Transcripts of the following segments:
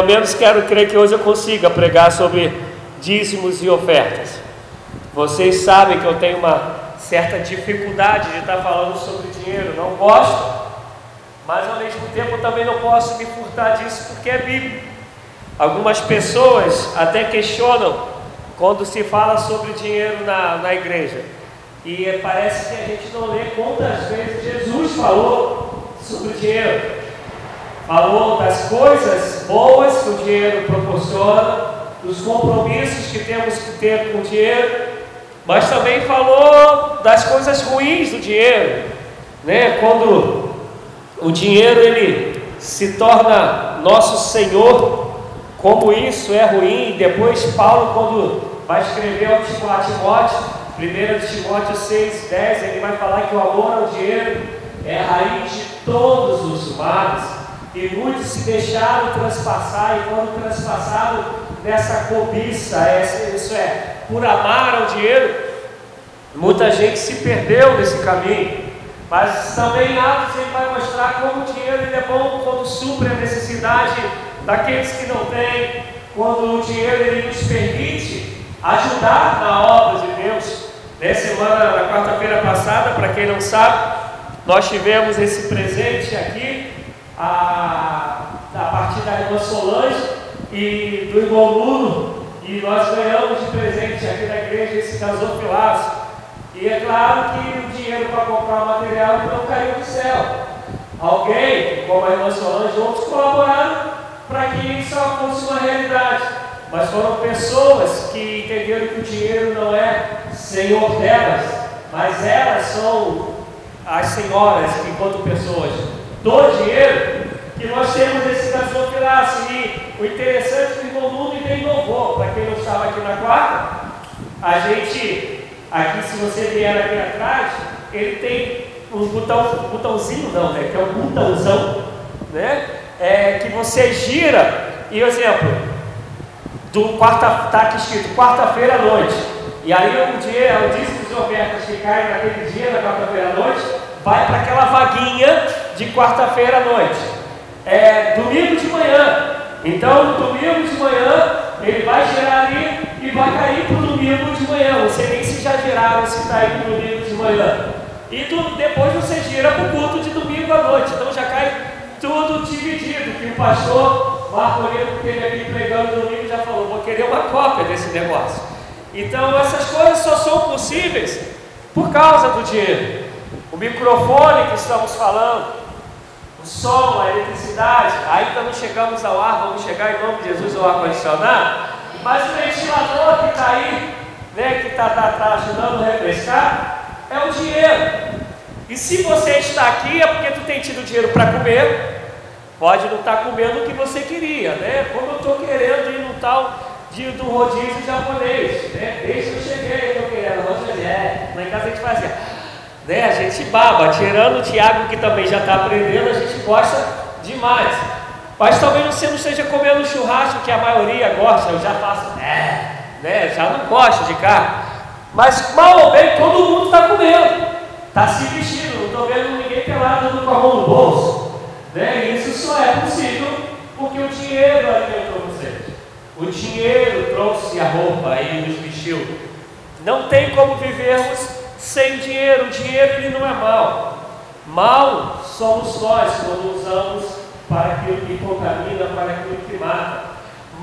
Pelo menos quero crer que hoje eu consiga pregar sobre dízimos e ofertas. Vocês sabem que eu tenho uma certa dificuldade de estar falando sobre dinheiro, não gosto, mas ao mesmo tempo também não posso me furtar disso porque é bíblico. Algumas pessoas até questionam quando se fala sobre dinheiro na, na igreja. E parece que a gente não lê quantas vezes Jesus falou sobre dinheiro. Falou das coisas boas que o dinheiro proporciona, dos compromissos que temos que ter com o dinheiro, mas também falou das coisas ruins do dinheiro, né? Quando o dinheiro ele se torna nosso Senhor, como isso é ruim. Depois Paulo, quando vai escrever ao Timóteo, 1 Timóteo 6, 10, ele vai falar que o amor ao dinheiro é a raiz de todos os males. E muitos se deixaram transpassar e foram transpassados nessa cobiça, isso é, por amar ao dinheiro, muita gente se perdeu nesse caminho. Mas também Atos ele vai mostrar como o dinheiro é bom quando supre a necessidade daqueles que não têm, quando o dinheiro ele nos permite ajudar na obra de Deus. Nessa semana, na quarta-feira passada, para quem não sabe, nós tivemos esse presente aqui, a, a partir da irmã Solange, e do irmão Nuno, e nós ganhamos de presente aqui da igreja esse gasofilaço. E é claro que o dinheiro para comprar o material não caiu do céu. Alguém, como a irmã Solange, outros colaboraram para que isso fosse uma realidade. Mas foram pessoas que entenderam que o dinheiro não é senhor delas, mas elas são as senhoras enquanto pessoas do dinheiro que nós temos esse gasofilaço. E o interessante é que o Nuno ainda inovou. Para quem não estava aqui na quarta, a gente, aqui se você vier aqui atrás, ele tem um botão, botãozinho não, né? Que é um botãozão, né? É, que você gira, e exemplo, do quarta, está aqui escrito quarta-feira à noite. E aí o dia, o dízimo de ofertas que cai naquele dia, na quarta-feira à noite, vai para aquela vaguinha de quarta-feira à noite é domingo de manhã. Então, domingo de manhã, ele vai girar ali e vai cair para o domingo de manhã. Não sei nem se já giraram, se está aí para o domingo de manhã. E tu, depois você gira para o culto de domingo à noite. Então já cai tudo dividido. Que o pastor Marco Lino, que ele aqui pregando domingo, já falou: vou querer uma cópia desse negócio. Então, essas coisas só são possíveis por causa do dinheiro. O microfone que estamos falando, o som, a eletricidade, ainda não chegamos ao ar, vamos chegar em nome de Jesus ao ar-condicionado, mas o ventilador que está aí, né, que está tá, tá ajudando a refrescar, é o dinheiro. E se você está aqui é porque tu tem tido dinheiro para comer, pode não estar tá comendo o que você queria, né? Como eu estou querendo ir no tal de, do rodízio japonês, né? Desde que eu cheguei, eu estou querendo, rodízio, é, lá em casa a gente fazia. Né? A gente baba, tirando o Tiago que também já está aprendendo, a gente gosta demais. Mas talvez você não esteja comendo churrasco que a maioria gosta, eu já faço, é, né? Já não gosto de carne. Mas mal ou bem, todo mundo está comendo, está se vestindo, não estou vendo ninguém pelado dando com a mão no bolso. Né? Isso só é possível porque o dinheiro alimentou vocês. O dinheiro trouxe a roupa e nos vestiu. Não tem como vivermos sem dinheiro. O dinheiro ele não é mal. Mal somos nós quando usamos para aquilo que contamina, para aquilo que mata.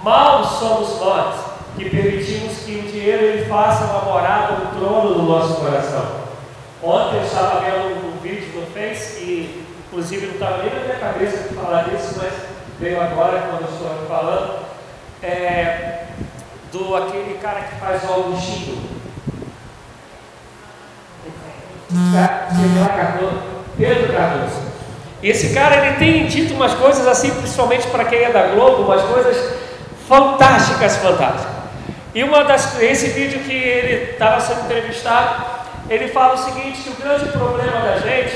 Mal somos nós que permitimos que o dinheiro ele faça uma morada no trono do nosso coração. Ontem eu estava vendo um vídeo no Face que, inclusive, não estava nem na minha cabeça de falar disso, mas veio agora quando eu estou falando. É, do aquele cara que faz o Augustinho, Pedro Cardoso. Esse cara ele tem dito umas coisas assim, principalmente para quem é da Globo, umas coisas fantásticas, fantásticas. E uma das esse vídeo que ele estava sendo entrevistado, ele fala o seguinte, que o grande problema da gente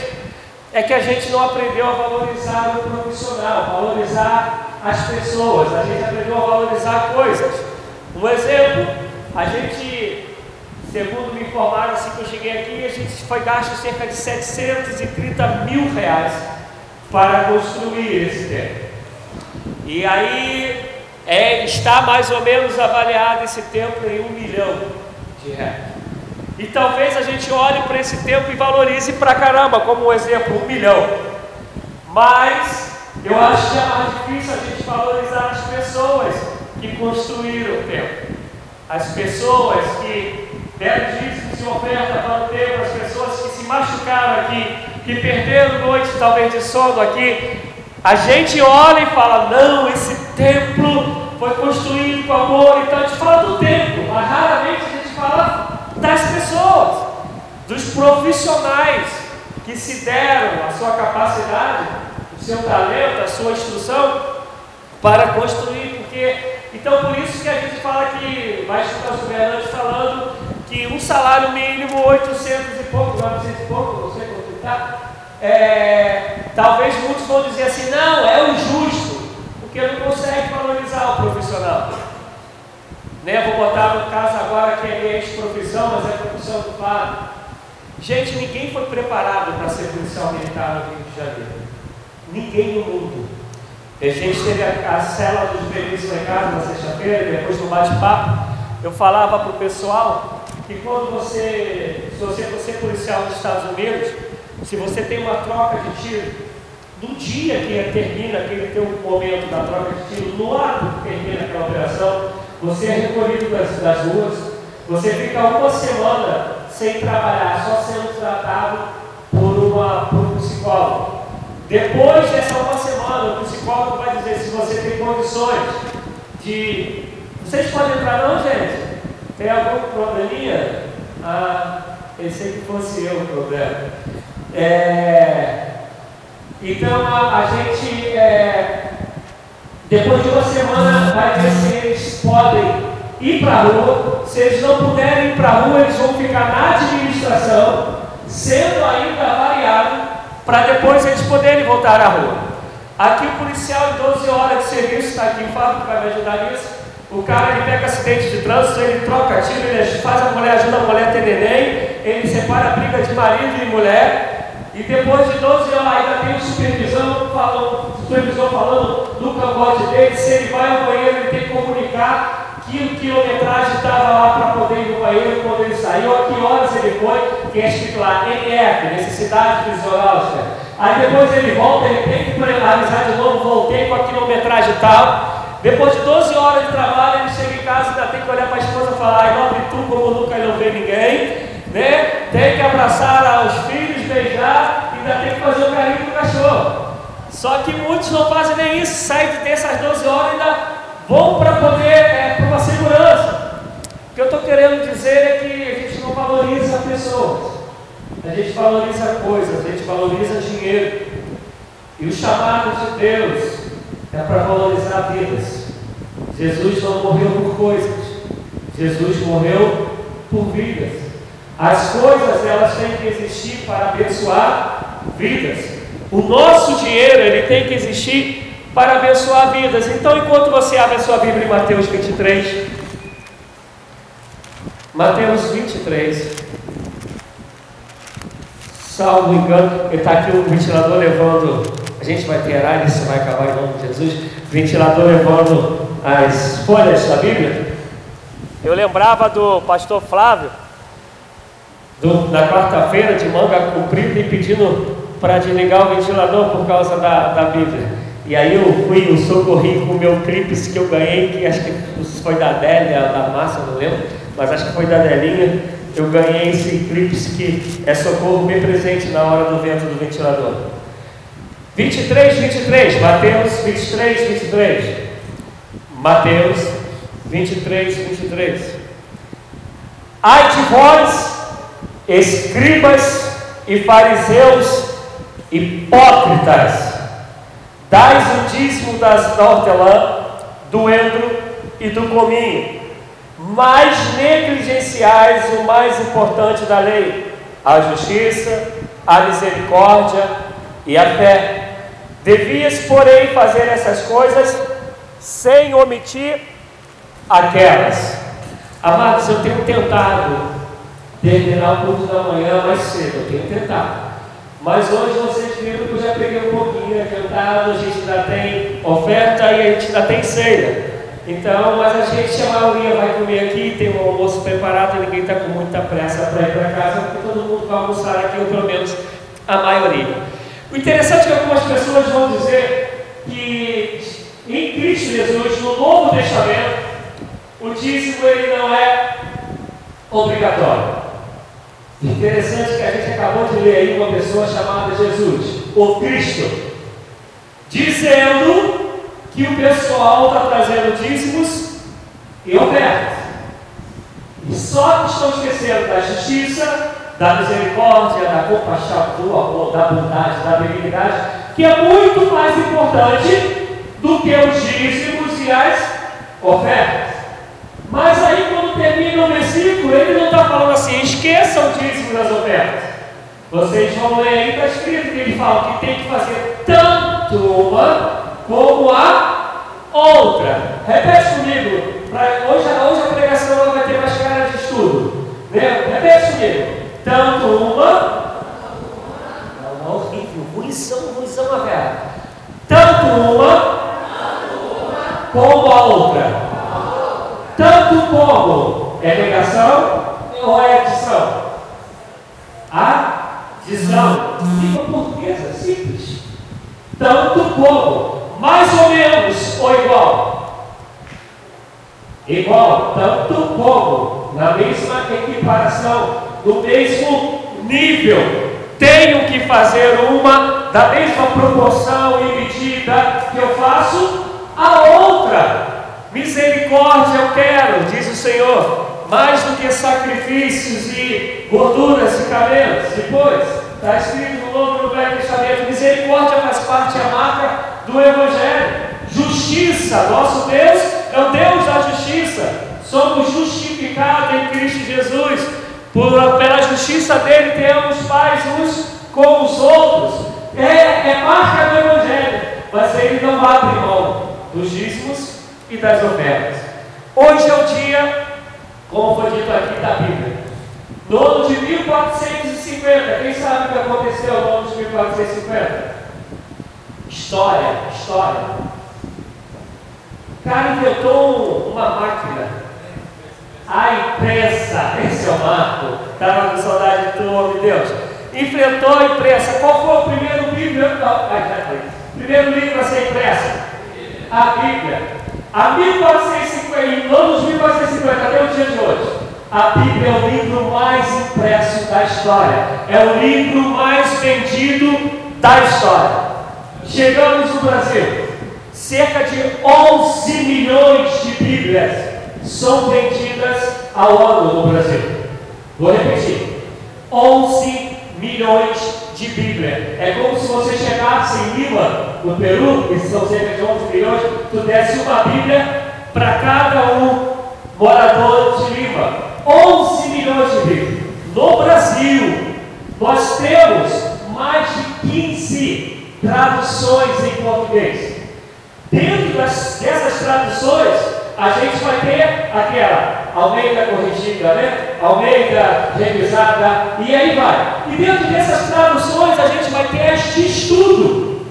é que a gente não aprendeu a valorizar o profissional, valorizar as pessoas, a gente aprendeu a valorizar coisas. Um exemplo, a gente Segundo me informaram assim que eu cheguei aqui, a gente foi gasto cerca de 730 mil reais para construir esse templo. E aí é, está mais ou menos avaliado esse templo em um milhão de reais. E talvez a gente olhe para esse templo e valorize para caramba, como um exemplo, um milhão. Mas eu acho que é mais difícil a gente valorizar as pessoas que construíram o templo. As pessoas que deram dízimos e oferta para o templo, as pessoas que se machucaram aqui, que perderam noite talvez de sono aqui. A gente olha e fala, não, esse templo foi construído com amor, então a gente fala do templo, mas raramente a gente fala das pessoas, dos profissionais que se deram a sua capacidade, o seu talento, a sua instrução para construir, porque então por isso que a gente fala que vai escutar os governantes falando que um salário mínimo 800 e pouco, 900 e pouco, não sei quanto está, é, talvez muitos vão dizer assim, não, é o justo, porque não consegue valorizar o profissional. Né? Vou botar no caso agora que é ex-profissão, mas é profissão do padre. Gente, ninguém foi preparado para ser policial militar no Rio de Janeiro. Ninguém no mundo. A gente teve a, a cela dos bebês casa na sexta-feira, depois do bate-papo, eu falava para o pessoal que quando você, se você for ser policial nos Estados Unidos, se você tem uma troca de tiro, no dia que termina aquele teu momento da troca de tiro, no ato que termina aquela operação, você é recolhido das, das ruas, você fica uma semana sem trabalhar, só sendo tratado por, uma, por um psicólogo. Depois dessa uma semana, o psicólogo vai dizer se você tem condições de. Vocês podem entrar não, gente? Tem algum probleminha? Ah, pensei que fosse eu o problema. É, então a, a gente é, depois de uma semana, vai ver se eles podem ir para a rua. Se eles não puderem ir para a rua, eles vão ficar na administração, sendo ainda avaliado, para depois eles poderem voltar à rua. Aqui o policial em 12 horas de serviço está aqui, o Fábio vai me ajudar nisso. O cara ele pega acidente de trânsito, ele troca tiro, ele faz a mulher, ajuda a mulher a ter neném, ele separa a briga de marido e mulher, e depois de 12 horas ainda tem o supervisão falando, supervisor falando do cangote dele, se ele vai ao banheiro, ele tem que comunicar que quilometragem estava lá para poder ir no banheiro, quando ele saiu, a que horas ele foi, que é escrito lá, NF, necessidade fisiológica. Aí depois ele volta, ele tem que analisar de novo, voltei com a quilometragem tal. Depois de 12 horas de trabalho, ele chega em casa e ainda tem que olhar para a esposa e falar, ai, nobre tu como nunca não vê ninguém né? Tem que abraçar os filhos, beijar e ainda tem que fazer o carinho com o cachorro. Só que muitos não fazem nem isso, saem dessas 12 horas e ainda vão para poder, é, para uma segurança. O que eu estou querendo dizer é que a gente não valoriza pessoas, a gente valoriza coisas, a gente valoriza dinheiro. E o chamado de Deus é para valorizar vidas. Jesus não morreu por coisas, Jesus morreu por vidas. As coisas elas têm que existir para abençoar vidas. O nosso dinheiro ele tem que existir para abençoar vidas. Então, enquanto você abre a sua Bíblia em Mateus 23, Mateus 23, salvo engano, está aqui o ventilador levando. A gente vai ter ar, isso vai acabar em nome de Jesus. Ventilador levando as folhas da Bíblia. Eu lembrava do pastor Flávio do, da quarta-feira de manga comprida e pedindo para desligar o ventilador por causa da, da Bíblia. E aí eu fui, eu socorri com o meu clipes que eu ganhei, que acho que foi da Adélia, da Márcia, não lembro, mas acho que foi da Adelinha. Eu ganhei esse clipes que é socorro bem presente na hora do vento do ventilador. 23, 23, Mateus 23, 23. Mateus 23, 23. Ai de vós, escribas e fariseus hipócritas, dais o dízimo das hortelã, do endro e do cominho, mas negligenciais o mais importante da lei, a justiça, a misericórdia e a fé. Devias, porém, fazer essas coisas sem omitir aquelas. Amados, eu tenho tentado terminar o culto da manhã mais cedo, eu tenho tentado. Mas hoje vocês viram que eu já peguei um pouquinho adiantado, a gente ainda tem oferta e a gente ainda tem ceia. Então, mas a gente, a maioria vai comer aqui, tem um almoço preparado ninguém está com muita pressa para ir para casa, porque todo mundo vai almoçar aqui, ou pelo menos a maioria. O interessante é que algumas pessoas vão dizer que em Cristo Jesus, no Novo Testamento, o dízimo ele não é obrigatório. Interessante que a gente acabou de ler aí uma pessoa chamada Jesus, o Cristo, dizendo que o pessoal está trazendo dízimos e ofertas. E só que estão esquecendo da justiça, da misericórdia, da compaixão, do amor, da bondade, da benignidade, que é muito mais importante do que os dízimos e as ofertas. Mas aí quando termina o versículo, ele não está falando assim, esqueçam o dízimo das ofertas. Vocês vão ler aí, está escrito que ele fala que tem que fazer tanto uma como a outra. Repete comigo. Hoje, hoje a pregação vai ter mais cara de estudo. Repete comigo. Tanto uma. Não, não, horrível. Ruição, ruição a vera. Tanto uma. Como a outra. Tanto como. É negação ou é adição? Adição. Língua portuguesa, simples. Tanto como mais ou menos ou igual? Igual, tanto como, na mesma equiparação, no mesmo nível. Tenho que fazer uma da mesma proporção e medida que eu faço a outra. Misericórdia eu quero, diz o Senhor, mais do que sacrifícios e gorduras e cabelos. Depois, está escrito no Novo no Velho Testamento: misericórdia faz parte, a marca do Evangelho. Justiça, nosso Deus é o Deus da justiça. Somos justificados em Cristo Jesus. Por, pela justiça dele temos paz uns com os outros. É, é marca do Evangelho. Mas ele não abre mão dos dízimos e das ofertas. Hoje é o dia, como foi dito aqui da Bíblia, no ano de 1450. Quem sabe o que aconteceu no ano de 1450? História, história. O cara inventou uma máquina. A imprensa, esse é o marco. Estava com saudade de tu, meu Deus. Enfrentou a imprensa. Qual foi o primeiro livro? Primeiro livro a ser impresso? A Bíblia. A 1450, em anos 1450, até o dia de hoje. A Bíblia é o livro mais impresso da história. É o livro mais vendido da história. Chegamos no Brasil, cerca de 11 milhões de Bíblias são vendidas ao ano no Brasil. Vou repetir: 11 milhões de Bíblia. É como se você chegasse em Lima, no Peru, que são cerca de 11 milhões, tu desse uma Bíblia para cada um morador de Lima. 11 milhões de Bíblias. No Brasil, nós temos mais de 15 traduções em português. Dentro das, dessas traduções, a gente vai ter aquela Almeida corrigida, né? Almeida revisada, e aí vai. E dentro dessas traduções, a gente vai ter este estudo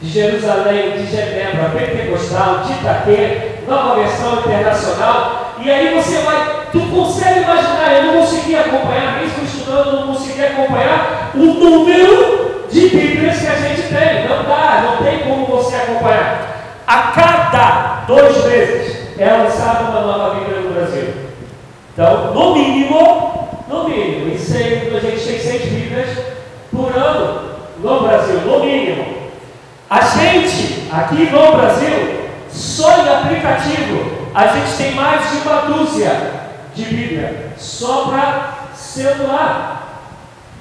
de Jerusalém, de Genebra, Pentecostal, de Itaquê, nova versão internacional. E aí você vai, tu consegue imaginar, eu não consegui acompanhar, mesmo estudando, não consegui acompanhar o número de Bíblias que a gente tem. Não dá, não tem como você acompanhar. A cada dois meses é lançada uma nova Bíblia no Brasil. Então, no mínimo, no mínimo, em 100, a gente tem 100 Bíblias por ano no Brasil, no mínimo. A gente, aqui no Brasil, só em aplicativo, a gente tem mais de uma dúzia de Bíblia, só para celular.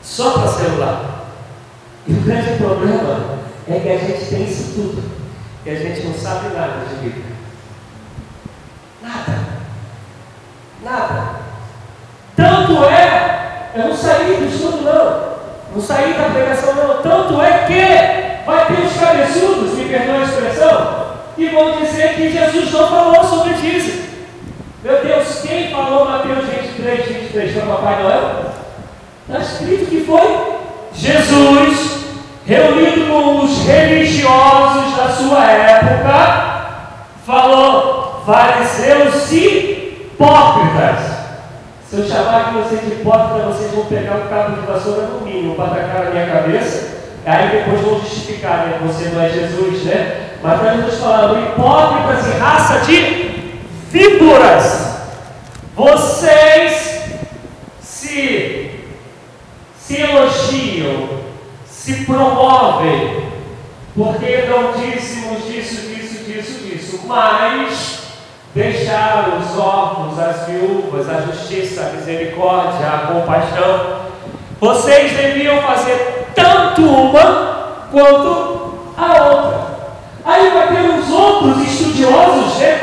Só para celular. E o grande problema é que a gente tem isso tudo e a gente não sabe nada de Bíblia. Nada. Nada. Tanto é, eu não saí do estudo não, não saí da pregação não, tanto é que vai ter os cabeçudos, me perdoa a expressão, que vão dizer que Jesus não falou sobre dízimo. Meu Deus, quem falou Mateus 23, 23 foi Papai Noel? Está escrito que foi Jesus, reunido com os religiosos da sua época, falou: fariseus hipócritas. Se eu chamar aqui vocês de hipócrita, vocês vão pegar um cabo de vassoura no mínimo para atacar na minha cabeça. Aí depois vão justificar, né? Você não é Jesus, né? Mas está Jesus falando, hipócritas e raça de víboras. Vocês se, se elogiam, se promovem, porque dão dízimos disso, disso, disso, disso, mas deixaram os órfãos, as viúvas, a justiça, a misericórdia, a compaixão. Vocês deviam fazer tanto uma quanto a outra. Aí vai ter uns outros estudiosos, né,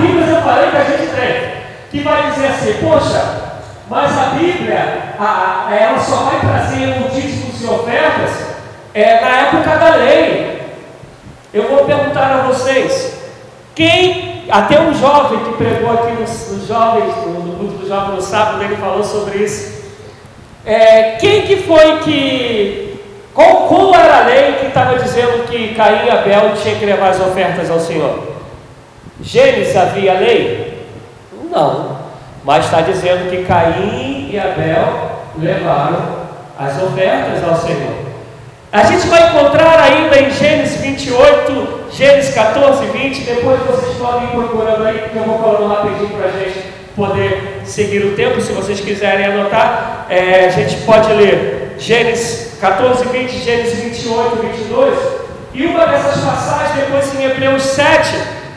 Bíblia eu falei que a gente tem, que vai dizer assim, poxa, mas a Bíblia, a, a, ela só vai trazer o dízimos e ofertas é, na época da lei. Eu vou perguntar a vocês, quem, até um jovem que pregou aqui nos, nos jovens, no, no culto do jovem no sábado, ele falou sobre isso. É, quem que foi que, qual, qual era a lei que estava dizendo que Caim e Abel tinham que levar as ofertas ao Senhor? Gênesis havia lei? Não, mas está dizendo que Caim e Abel levaram as ofertas ao Senhor. A gente vai encontrar ainda em Gênesis 28, Gênesis 14, 20. Depois vocês podem ir procurando aí, porque eu vou falando rapidinho para a gente poder seguir o tempo. Se vocês quiserem anotar, é, a gente pode ler Gênesis 14, 20, Gênesis 28, 22. E uma dessas passagens, depois em Hebreus 7,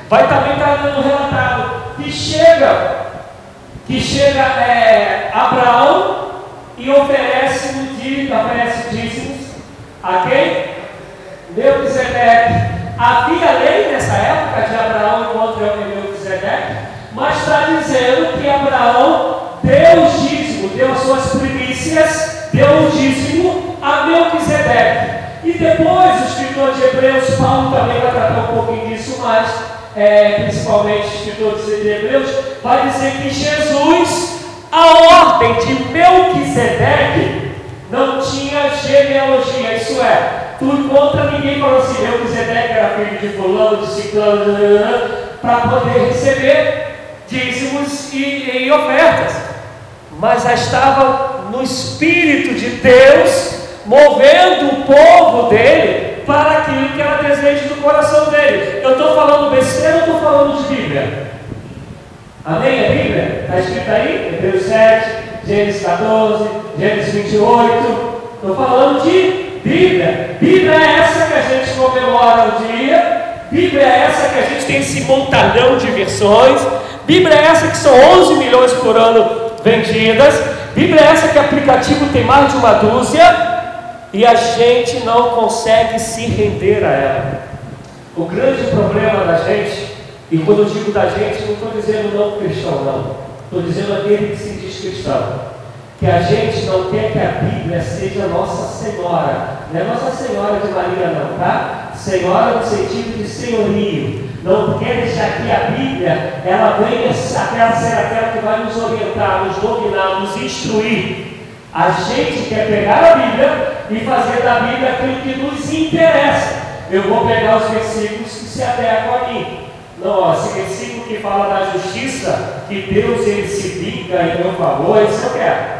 vai também estar dando relatado que chega, que chega é, Abraão e oferece no dia, oferece dízimos a quem? Melquisedeque. Havia lei nessa época de Abraão contra Melquisedeque, mas está dizendo que Abraão deu o dízimo, deu as suas primícias, deu o dízimo a Melquisedeque. E depois o escritor de Hebreus, Paulo também vai tratar um pouquinho disso mais, é, principalmente o escritor de Hebreus, vai dizer que Jesus, a ordem de Melquisedeque, não tinha genealogia, isso é, tu encontra ninguém falou assim, eu que Zedeque era filho de fulano, de ciclano, para poder receber dízimos e, e ofertas. Mas já estava no Espírito de Deus, movendo o povo dele para aquilo que era desejo do coração dele. Eu estou falando besteira ou estou falando de Bíblia? Amém? É Bíblia? Está escrito aí? Hebreus 7, Gênesis 14, Gênesis 28. Estou falando de Bíblia. Bíblia é essa que a gente comemora o dia. Bíblia é essa que a gente tem esse montalhão de versões. Bíblia é essa que são 11 milhões por ano vendidas. Bíblia é essa que aplicativo tem mais de uma dúzia. E a gente não consegue se render a ela. O grande problema da gente, e quando eu digo da gente, não estou dizendo não cristão, não. Estou dizendo aquele que se diz cristão que a gente não quer que a Bíblia seja Nossa Senhora. Não é Nossa Senhora de Maria, não, tá? Senhora no sentido de senhorio. Não quer deixar que a Bíblia ela venha aquela, ser aquela que vai nos orientar, nos dominar, nos instruir. A gente quer pegar a Bíblia e fazer da Bíblia aquilo que nos interessa. Eu vou pegar os versículos que se adequam a mim. Não, esse versículo que fala da justiça, que Deus ele se vinga em meu favor, isso eu quero.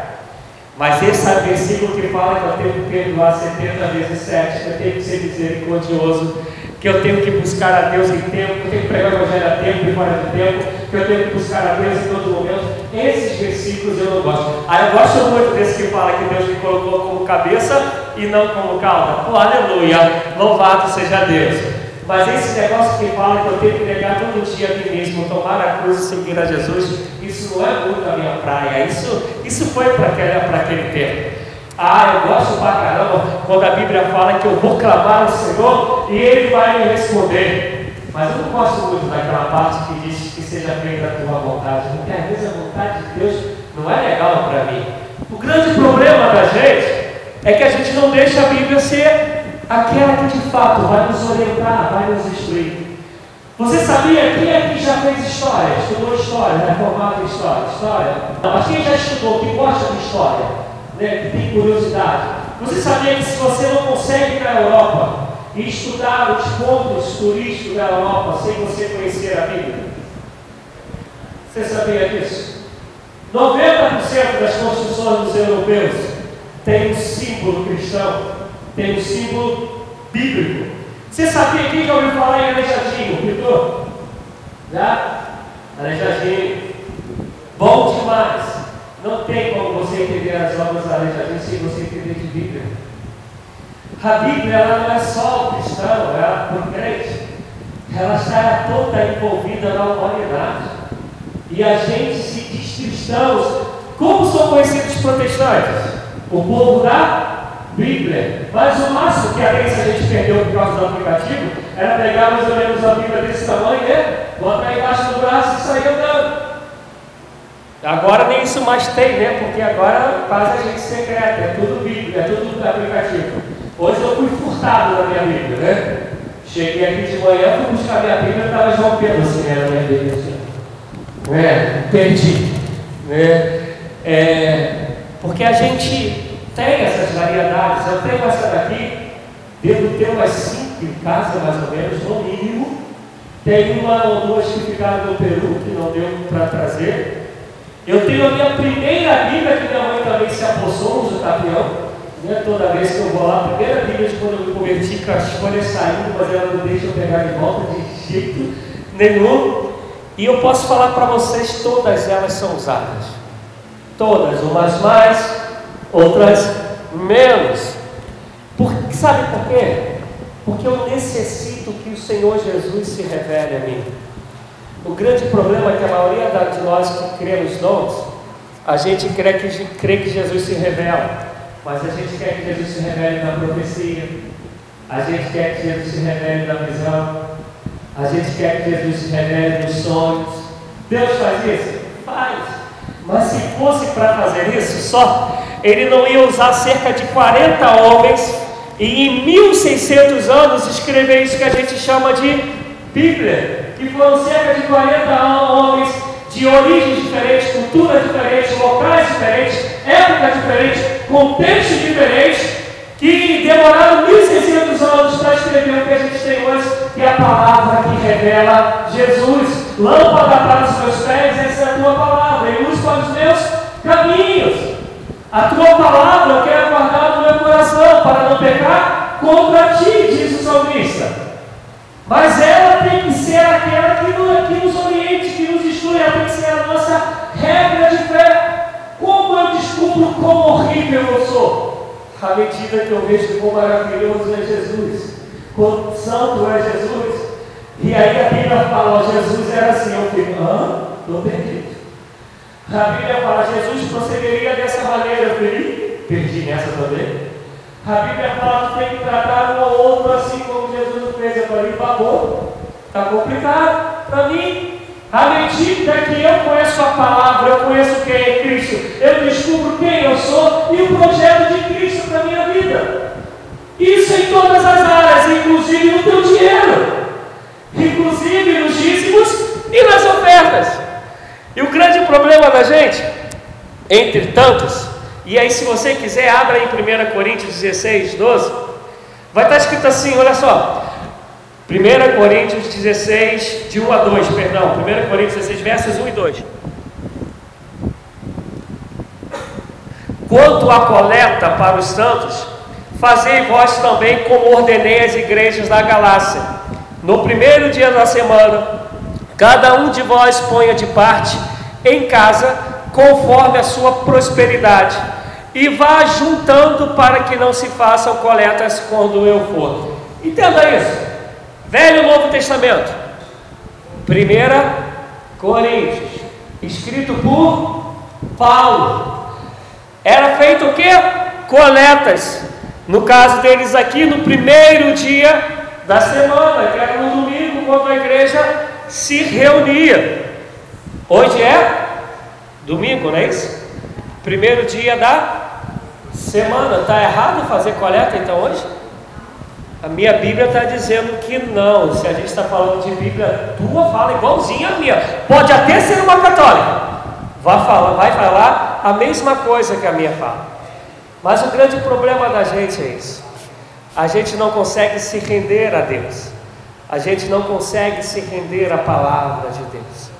Mas esse versículo que fala que eu tenho que perdoar 70 vezes 7, que eu tenho que ser misericordioso, que eu tenho que buscar a Deus em tempo, que eu tenho que pregar o Evangelho a tempo e fora de tempo, que eu tenho que buscar a Deus em todo momento. Esses versículos eu não gosto. Ah, eu gosto muito desse que fala que Deus me colocou como cabeça e não como cauda. Oh, aleluia! Louvado seja Deus. Mas esse negócio que fala que eu tenho que negar todo dia a mim mesmo, tomar a cruz e seguir a Jesus, isso não é muito a minha praia. Isso, isso foi para aquele, aquele tempo. Ah, eu gosto pra caramba quando a Bíblia fala que eu vou clamar ao Senhor e Ele vai me responder. Mas eu não gosto muito daquela parte que diz que seja feita a tua vontade, porque às vezes a vontade de Deus não é legal para mim. O grande problema da gente é que a gente não deixa a Bíblia ser aquela que de fato vai nos orientar, vai nos instruir. Você sabia quem é que já fez história? Estudou história, né? Formado em história? História? Mas quem já estudou, que gosta de história, né? que tem curiosidade. Você sabia que se você não consegue ir na Europa e estudar os pontos turísticos da Europa sem você conhecer a Bíblia? Você sabia disso? 90% das construções dos europeus tem um símbolo cristão, tem um símbolo bíblico. Você sabia quem já ouviu falar em Aleijadinho, pintor? Já? Aleijadinho. Bom demais. Não tem como você entender as obras da Aleijadinho sem você entender de Bíblia. A Bíblia ela não é só o cristão, ela é o crente. Ela está toda envolvida na humanidade. E a gente se diz cristãos. Como são conhecidos os protestantes? O povo da Bíblia. Mas o máximo que a vez a gente perdeu por causa do aplicativo era pegar mais ou menos a Bíblia desse tamanho, né? Botar embaixo do braço e sair andando. Agora nem isso mais tem, né? Porque agora faz a gente secreta, é tudo Bíblia, é tudo aplicativo. Hoje eu fui furtado na minha Bíblia, né? Cheguei aqui de manhã, fui buscar minha Bíblia, estava João Pedro assim, né, na minha Bíblia. Assim. É, perdi. Né? É, porque a gente tem essas variedades. Eu tenho essa daqui, devo ter umas cinco em casa, mais ou menos, no mínimo. Tem uma ou duas que ficaram no Peru, que não deu para trazer. Eu tenho a minha primeira Bíblia, que minha mãe também se apossou, no tapião. Né? Toda vez que eu vou lá, a primeira Bíblia de quando eu me converti, com as folhas saindo, mas ela não deixa eu pegar de volta de jeito nenhum. E eu posso falar para vocês, todas elas são usadas. Todas, umas mais, outras menos. Por, sabe por quê? Porque eu necessito que o Senhor Jesus se revele a mim. O grande problema é que a maioria de nós que crê nos dons, a gente crê que, crê que Jesus se revela, mas a gente quer que Jesus se revele na profecia, a gente quer que Jesus se revele na visão, a gente quer que Jesus se revele nos sonhos. Deus faz isso? Faz. Mas se fosse para fazer isso só, ele não ia usar cerca de 40 homens e em 1600 anos escrever isso que a gente chama de Bíblia, que foram cerca de 40 homens de origens diferentes, culturas diferentes, locais diferentes, épocas diferentes, contextos diferentes, que demoraram 1600 anos para escrever o que a gente tem hoje, que é a palavra que revela Jesus. Lâmpada para os meus pés, essa é a tua palavra, meus caminhos. A tua palavra eu quero guardar no meu coração para não pecar contra ti, diz o salmista. Mas ela tem que ser aquela que que nos oriente, que nos instrui, ela tem que ser a nossa regra de fé. Como eu descubro quão horrível eu sou? à medida que eu vejo quão maravilhoso é Jesus, quão santo é Jesus. E aí a Bíblia fala, Jesus era assim, eu fico, hã? Estou perdido. A Bíblia fala, Jesus procederia dessa maneira, falei, perdi nessa também. A Bíblia fala que tem que tratar um ou outro assim como Jesus fez. Eu falei, babou, está complicado para mim. À medida que eu conheço a palavra, eu conheço quem é Cristo, eu descubro quem eu sou e o projeto de Cristo para a minha vida. Isso em todas as áreas, inclusive no teu dinheiro, inclusive nos dízimos e nas ofertas. E o grande problema da gente, entre tantos, e aí se você quiser, abra aí 1 Coríntios 16, 12, vai estar escrito assim: olha só, 1 Coríntios 16, de 1 a 2, perdão, 1 Coríntios 16, versos 1 e 2. Quanto à coleta para os santos, fazei vós também como ordenei as igrejas da Galácia. No primeiro dia da semana, cada um de vós ponha de parte em casa, conforme a sua prosperidade, e vá juntando para que não se façam coletas quando eu for. Entenda isso. Velho e Novo Testamento. Primeira Coríntios, escrito por Paulo. Era feito o que? Coletas. No caso deles aqui, no primeiro dia da semana, que era no domingo, quando a igreja se reunia. Hoje é domingo, não é isso? Primeiro dia da semana. Está errado fazer coleta então hoje? A minha Bíblia está dizendo que não. Se a gente está falando de Bíblia, tua fala igualzinha a minha. Pode até ser uma católica. Vai falar, vai falar a mesma coisa que a minha fala. Mas o grande problema da gente é isso. A gente não consegue se render a Deus. A gente não consegue se render à palavra de Deus.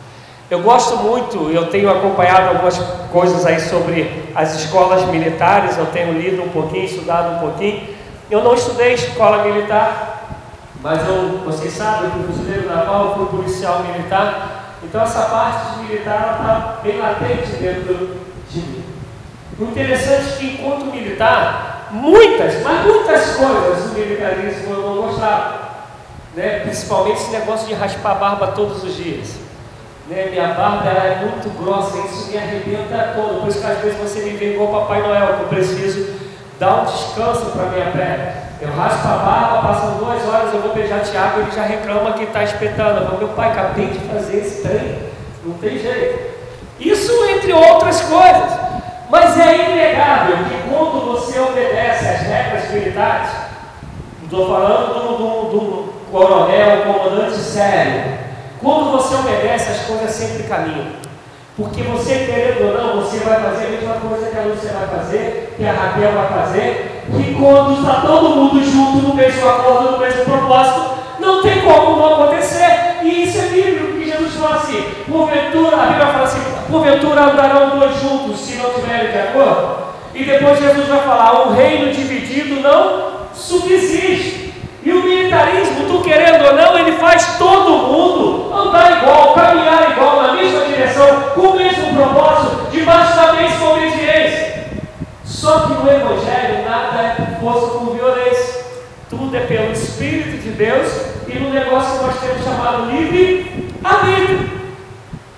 Eu gosto muito, eu tenho acompanhado algumas coisas aí sobre as escolas militares, eu tenho lido um pouquinho, estudado um pouquinho. Eu não estudei escola militar, mas eu, vocês sabem que o fuzileiro naval foi policial militar, então essa parte de militar está bem latente dentro de mim. O interessante é que enquanto militar, muitas, mas muitas coisas do militarismo eu não gostava. Né? Principalmente esse negócio de raspar a barba todos os dias. Né? Minha barba é muito grossa, isso me arrebenta todo. Por isso que às vezes você me vê igual Papai Noel, que eu preciso dar um descanso para minha pele. Eu raspo a barba, passam duas horas, eu vou beijar Tiago, ele já reclama que está espetando. Eu falo, meu pai, acabei de fazer esse trem. Não tem jeito. Isso entre outras coisas. Mas é inegável que quando você obedece às regras militares, estou falando do, do, do coronel, comandante sério, quando você obedece, as coisas sempre caminham. Porque você, querendo ou não, você vai fazer a mesma coisa que a Lúcia vai fazer, que a Raquel vai fazer, que quando está todo mundo junto no mesmo acordo, no mesmo propósito, não tem como não acontecer. E isso é bíblico, que Jesus fala assim, porventura, a Bíblia fala assim, porventura andarão dois juntos se não tiverem de acordo. E depois Jesus vai falar, um reino dividido não subsiste. E o militarismo, tu querendo ou não, ele faz todo mundo andar igual, caminhar igual, na mesma direção, com o mesmo propósito, debaixo da mesma obediência. Só que no Evangelho nada é força por violência. Tudo é pelo Espírito de Deus e no negócio que nós temos chamado livre arbítrio.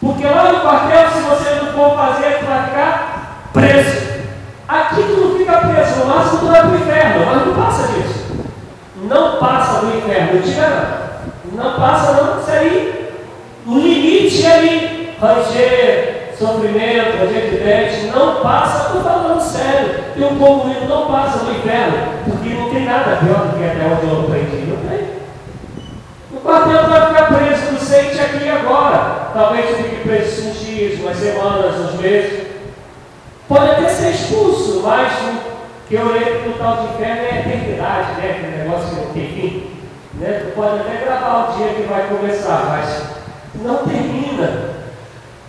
Porque lá no quartel, se você não for fazer, vai ficar preso. Aqui tu não fica preso, no máximo tu vai para o inferno, mas não passa disso não passa do inferno, te garanto. Não passa não, isso aí, o limite é ali, ranger, sofrimento, ranger de não passa, estou falando sério. E o povo não passa do inferno, porque não tem nada pior do que até onde eu aprendi, não tem. O quartel vai ficar preso, não sente aqui agora. Talvez fique preso uns dias, umas semanas, uns meses. Pode até ser expulso, mas que eu lembro que o tal de inferno é eternidade, né? Aquele negócio que não tem fim. Né? Tu pode até gravar o dia que vai começar, mas não termina.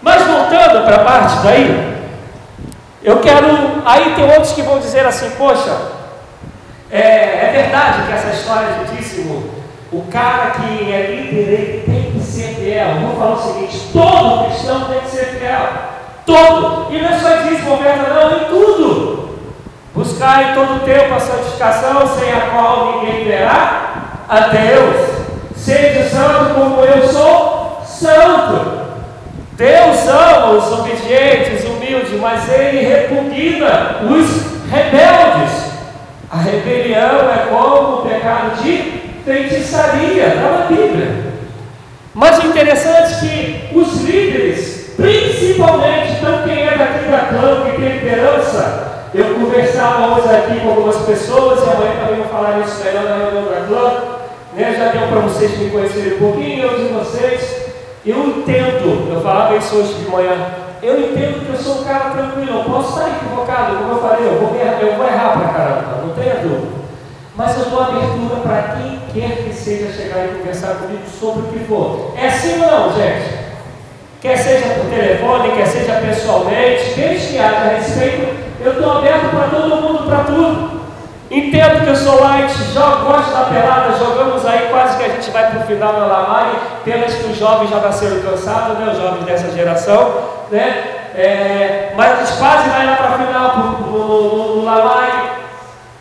Mas voltando para a parte daí, eu quero. Aí tem outros que vão dizer assim, poxa, é, é verdade que essa história de dízimo, o cara que é líder, tem que ser fiel. Vou falar o seguinte: todo cristão tem que ser fiel. Todo. E não é só dízimo, oferta, não, em tudo. Buscai todo o tempo a santificação, sem a qual ninguém verá a Deus. Seja santo como eu sou santo. Deus ama os obedientes, humildes, mas ele repugna os rebeldes. A rebelião é como o pecado de feitiçaria, está na Bíblia. Mas o interessante é que os líderes, principalmente, então quem é daqui da clã, que tem liderança, eu conversava hoje aqui com algumas pessoas e amanhã também vou falar isso melhor na reunião da clã. Né? Já deu para vocês me conhecerem um pouquinho, eu de vocês. Eu entendo, eu falava isso hoje de manhã, eu entendo que eu sou um cara tranquilo, eu posso estar equivocado, como eu falei, eu vou, eu vou errar para caramba, não tenha dúvida. Mas eu dou abertura para quem quer que seja chegar e conversar comigo sobre o que for. É assim ou não, gente? Quer seja por telefone, quer seja pessoalmente, desde que haja respeito eu estou aberto para todo mundo, para tudo. Entendo que eu sou light, jogo, gosto da pelada, jogamos aí quase que a gente vai para o final na Lamari, pelas que os jovens já nasceram cansados, né, os jovens dessa geração, né? É, mas a gente quase vai lá para o final no, Lamari,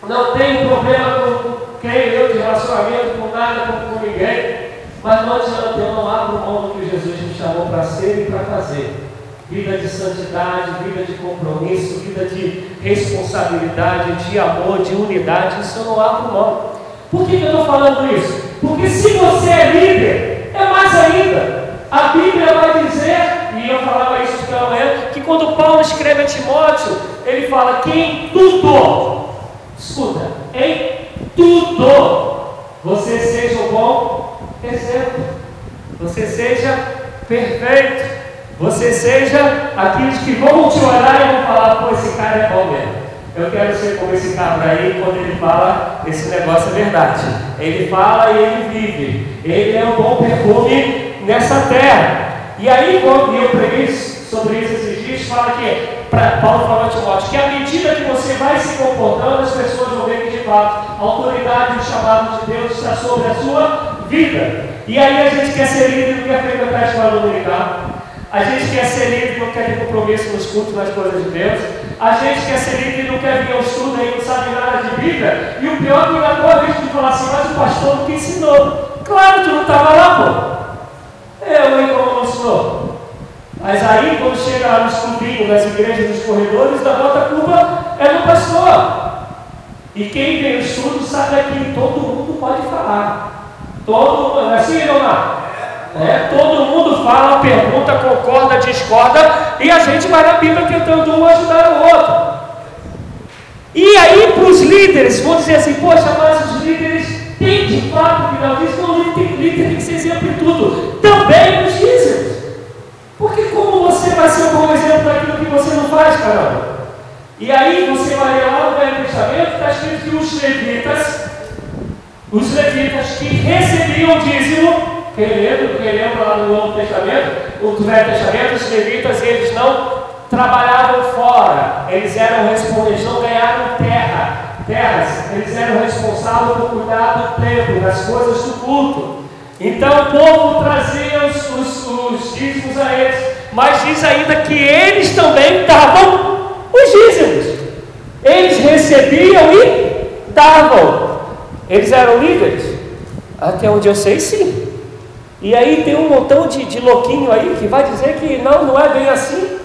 não tem problema com quem eu de relacionamento, com nada, com, com ninguém, mas não eu não abro mão do que Jesus me chamou para ser e para fazer vida de santidade, vida de compromisso, vida de responsabilidade, de amor, de unidade, isso eu não abro mão. Por que, eu estou falando isso? Porque se você é líder, é mais ainda. A Bíblia vai dizer, e eu falava isso pela manhã, que quando Paulo escreve a Timóteo, ele fala que em tudo, escuta, em tudo, você seja um bom exemplo, você seja perfeito. Você seja aqueles que vão te olhar e vão falar, pô, esse cara é bom mesmo. Eu quero ser como esse cabra aí, quando ele fala, esse negócio é verdade. Ele fala e ele vive. Ele é um bom perfume nessa terra. E aí, quando eu preguei sobre isso esses dias, fala que, pra, Paulo fala a Timóteo, que à medida que você vai se comportando, as pessoas vão ver que de fato a autoridade e o chamado de Deus está sobre a sua vida. E aí a gente quer ser líder não quer frequentar a escola dominical. A gente quer ser líder e não quer ter compromisso nos cultos, nas coisas de Deus. A gente quer ser líder e não quer vir ao estudo e não sabe nada de Bíblia. E o pior é que na tua vez de falar assim, mas o pastor não te ensinou. Claro, tu não estava lá, pô. Eu, hein, como não ensinou. Mas aí, quando chega lá nos clubinhos, nas igrejas, nos corredores, da bota culpa é do pastor. E quem ao estudo sabe que todo mundo pode falar. Todo mundo, assim, Leonardo? É, todo mundo fala, pergunta, concorda, discorda, e a gente vai na Bíblia tentando um ajudar o outro. E aí, para os líderes, vão dizer assim: Poxa, mas os líderes têm de fato que não diz, não, líder, líder tem que ser exemplo em tudo, também nos dízimos. Porque como você vai ser um bom exemplo daquilo que você não faz, caramba? E aí você vai lá no Velho Testamento, está escrito que os levitas, os levitas que recebiam dízimo, quem lembra lá no Novo Testamento, no Velho Testamento, os levitas eles não trabalhavam fora, eles eram responsáveis, não ganharam terra, terras, eles eram responsáveis por cuidar do templo, das coisas do culto. Então o povo trazia os, os, os dízimos a eles, mas diz ainda que eles também davam os dízimos. Eles recebiam e davam. Eles eram líderes? Até onde eu sei, sim. E aí tem um montão de, de louquinho aí que vai dizer que não, não é bem assim.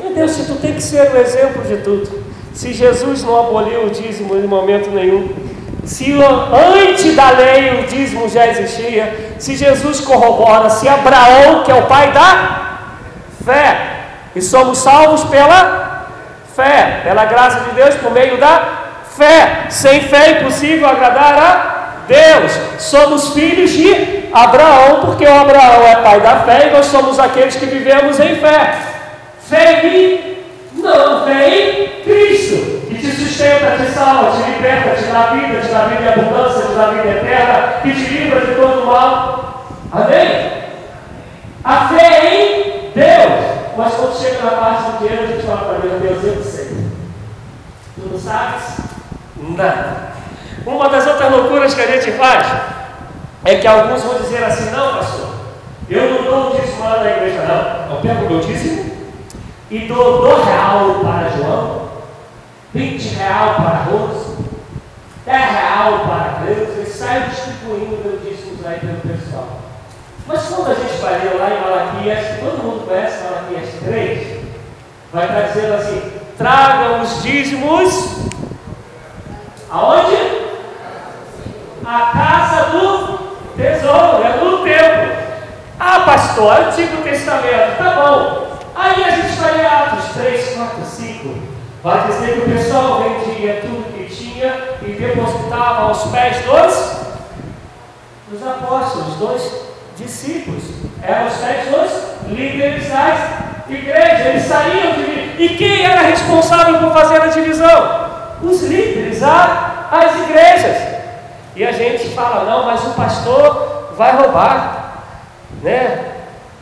Meu Deus, se tu tem que ser o exemplo de tudo. Se Jesus não aboliu o dízimo em momento nenhum, se antes da lei o dízimo já existia, se Jesus corrobora, se Abraão, que é o pai da fé, e somos salvos pela fé, pela graça de Deus por meio da fé. Sem fé é impossível agradar a Deus. Somos filhos de Abraão, porque o Abraão é pai da fé e nós somos aqueles que vivemos em fé. Fé em? Não, fé em Cristo, que te sustenta, te salva, te liberta, te dá vida, te dá vida em abundância, te dá vida eterna, que te livra de todo mal. Amém? A fé em Deus. Mas quando chega na parte do dinheiro, a gente fala para Deus, Deus, eu sei. Tu não sabes? Nada. Uma das outras loucuras que a gente faz é que alguns vão dizer assim, não pastor, eu não dou o dízimo lá na igreja não, eu pego o meu dízimo e dou do real para João, 20 real para Rose, 10 real para Cleusa e saio distribuindo meu dízimo aí pelo pessoal. Mas quando a gente vai ler lá em Malaquias, todo mundo conhece Malaquias 3, vai estar dizendo assim, tragam os dízimos aonde? A casa do Tesouro, é no templo. Ah, pastor, Antigo Testamento, tá bom. Aí a gente vai em Atos 3, 4, 5. Vai dizer que o pessoal vendia tudo que tinha e depositava aos pés dos, dos apóstolos, dos discípulos. Eram os pés dos líderes das igrejas. Eles saíam de. E quem era responsável por fazer a divisão? Os líderes, as igrejas. E a gente fala, não, mas o pastor vai roubar, né?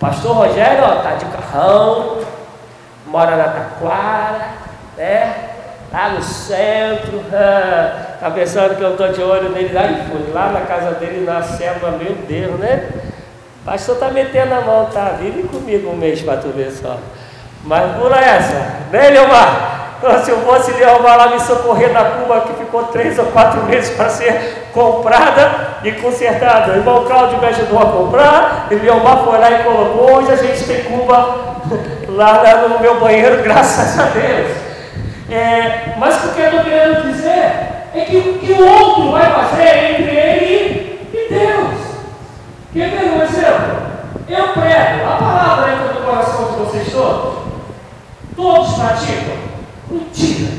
Pastor Rogério, ó, tá de carrão, mora na Taquara, né? Lá no centro, tá pensando que eu estou de olho nele lá e fui lá na casa dele na selva, meu Deus, né? Pastor tá metendo a mão, tá? Vive comigo um mês para tu ver só. Mas pula essa, né, Leomar? Se eu fosse Leomar lá me socorrer da Cuba que ficou três ou quatro meses para ser comprada e consertada. O irmão Cláudio me ajudou a comprar, e Leomar foi lá e colocou. Hoje a gente tem Cuba lá no meu banheiro, graças a Deus. É, mas o que eu estou querendo dizer é que o que o outro vai fazer entre ele e Deus. Quer ver um exemplo? Eu prego, a palavra entra no coração de vocês todos. Todos praticam. Mentira.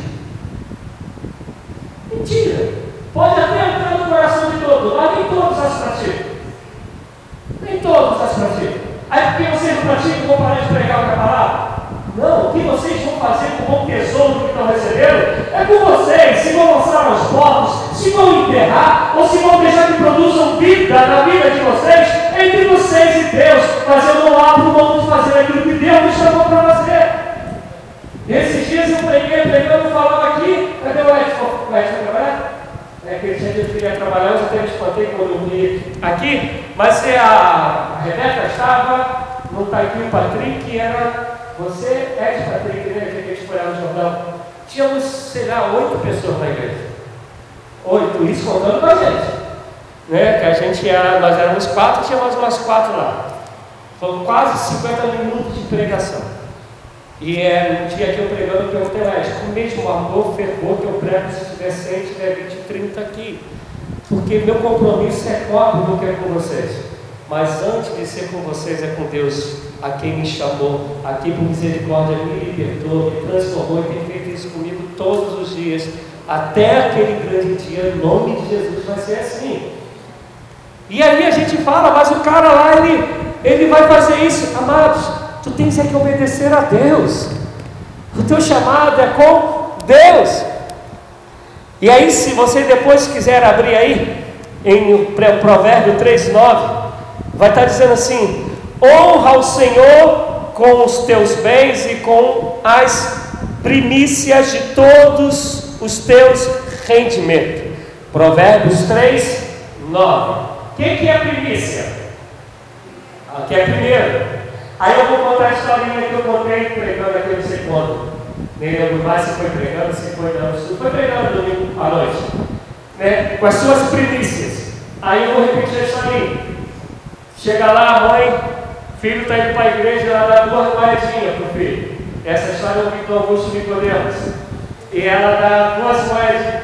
Mentira. Pode até entrar no coração de todos, mas nem todos as praticam. Nem todos as praticam. Aí porque vocês não praticam, vão parar de pregar o palavra? Não, o que vocês vão fazer com o bom tesouro que estão recebendo é com vocês. Se vão lançar os povos, se vão enterrar, ou se vão deixar que produzam vida na vida de vocês, entre vocês e Deus, mas eu não abro mão de fazer aquilo que Deus me chamou para fazer. Esses dias eu preguei, pregando, falava aqui, cadê o Edson? O Edson trabalhar? É que eu queria trabalhar, eu até espantei quando eu vi aqui, mas a Rebeca estava, não está aqui o Patrick, era você, Ed Patrick, né? Que a gente foi lá no jornal. Tínhamos, sei lá, oito pessoas na igreja. Oito, isso contando com a gente. Né? Que a gente era, nós éramos quatro, tinha mais umas quatro lá. Foram quase 50 minutos de pregação. E é um dia que eu pregando, eu perguntei lá, o mesmo amor, fervor que eu prego se tiver 100, tiver 20, 30 aqui. Porque meu compromisso é copo do que é com vocês. Mas antes de ser com vocês, é com Deus, a quem me chamou, a quem por misericórdia me libertou, me transformou e tem feito isso comigo todos os dias. Até aquele grande dia, em nome de Jesus, vai ser assim. E aí a gente fala, mas o cara lá, ele, ele vai fazer isso. Amados, Tu tens é que obedecer a Deus. O teu chamado é com Deus. E aí, se você depois quiser abrir aí, em Provérbio 3,9, vai estar dizendo assim: honra o Senhor com os teus bens e com as primícias de todos os teus rendimentos. Provérbios 3, 9. O que, que é primícia? Aqui é primeiro. Aí eu vou contar a historinha que eu contei pregando aqui não sei quando. Nem lembro mais se foi pregando, se foi não. Se foi pregando domingo à noite. Né? Com as suas primícias. Aí eu vou repetir a historinha. Chega lá, a mãe, filho está indo para a igreja, ela dá duas moedinhas para o filho. Essa história eu vi do Augusto Nicodemus. E ela dá duas moedinhas.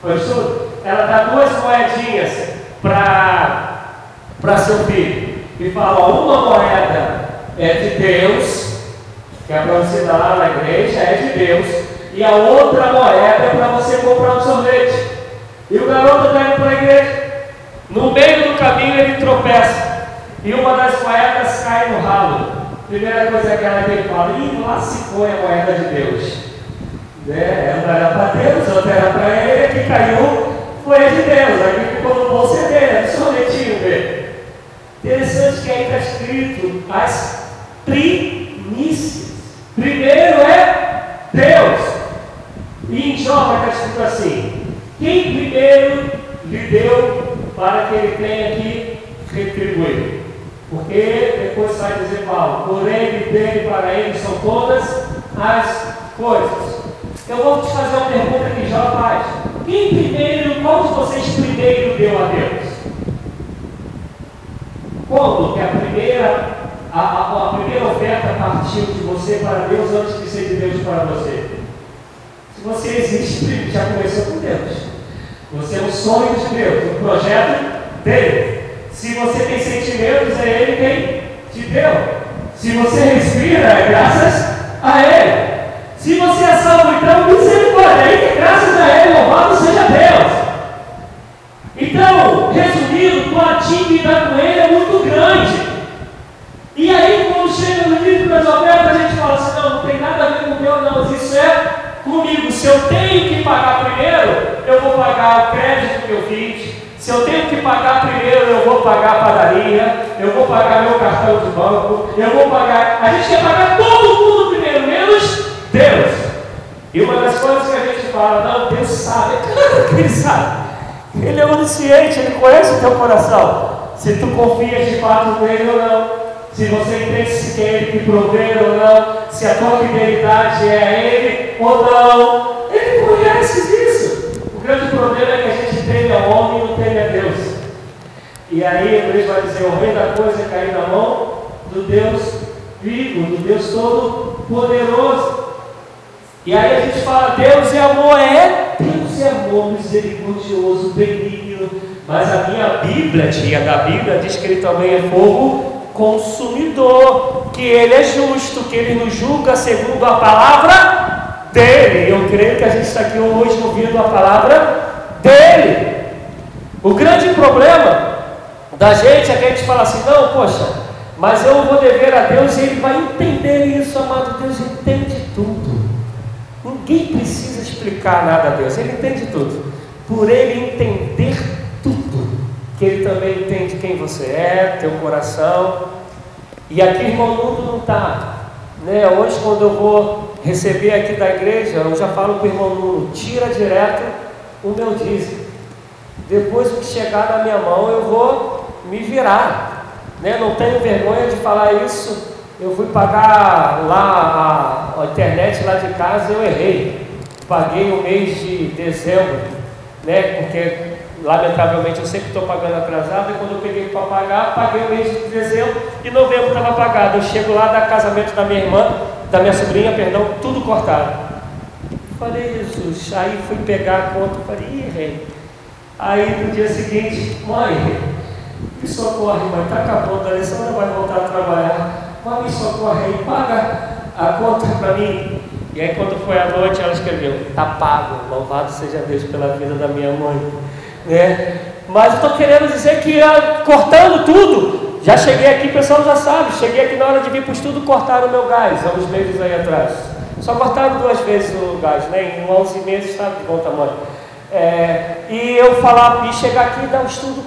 Foi isso? Ela dá duas moedinhas para seu filho e fala: uma moeda é de Deus, que é para você dar na igreja, é de Deus, e a outra moeda é para você comprar um sorvete. E o garoto está indo para a igreja. No meio do caminho ele tropeça, e uma das moedas cai no ralo. Primeira coisa que ela ele fala: Ih, lá se foi a moeda de Deus. Né? Misericordioso, benigno. Mas a minha Bíblia, tia da Bíblia, diz que ele também é fogo consumidor, que ele é justo, que ele nos julga segundo a palavra dele. Eu creio que a gente está aqui hoje ouvindo a palavra dele. O grande problema da gente é que a gente fala assim: não, poxa, mas eu vou dever a Deus e ele vai entender isso, amado. Deus entende tudo. Ninguém precisa explicar nada a Deus, Ele entende tudo. Por Ele entender tudo, que Ele também entende quem você é, teu coração. E aqui, irmão, o mundo não está. Né? Hoje, quando eu vou receber aqui da igreja, eu já falo para o irmão Nuno: tira direto o meu dízimo. Depois que chegar na minha mão, eu vou me virar. Né? Não tenho vergonha de falar isso. Eu fui pagar lá a, a internet lá de casa, eu errei. Paguei o mês de dezembro, né? Porque lamentavelmente eu sempre estou pagando atrasado, e quando eu peguei para pagar, paguei o mês de dezembro e novembro estava pagado. Eu chego lá da casamento da minha irmã, da minha sobrinha, perdão, tudo cortado. Falei, Jesus, aí fui pegar a conta, falei, ih, rei. Aí no dia seguinte, mãe, me socorre, mãe, está acabando, a Alessandra vai voltar a trabalhar. Mãe, me socorre aí, paga a conta para mim. E aí quando foi a noite, ela escreveu, está pago, louvado seja Deus pela vida da minha mãe. Né? Mas eu estou querendo dizer que ah, cortando tudo, já cheguei aqui, o pessoal já sabe, cheguei aqui na hora de vir para o estudo, cortaram o meu gás, há uns meses aí atrás. Só cortaram duas vezes o gás, né? Em 11 meses está de bom tamanho. É, e eu falar, e chegar aqui e dar um estudo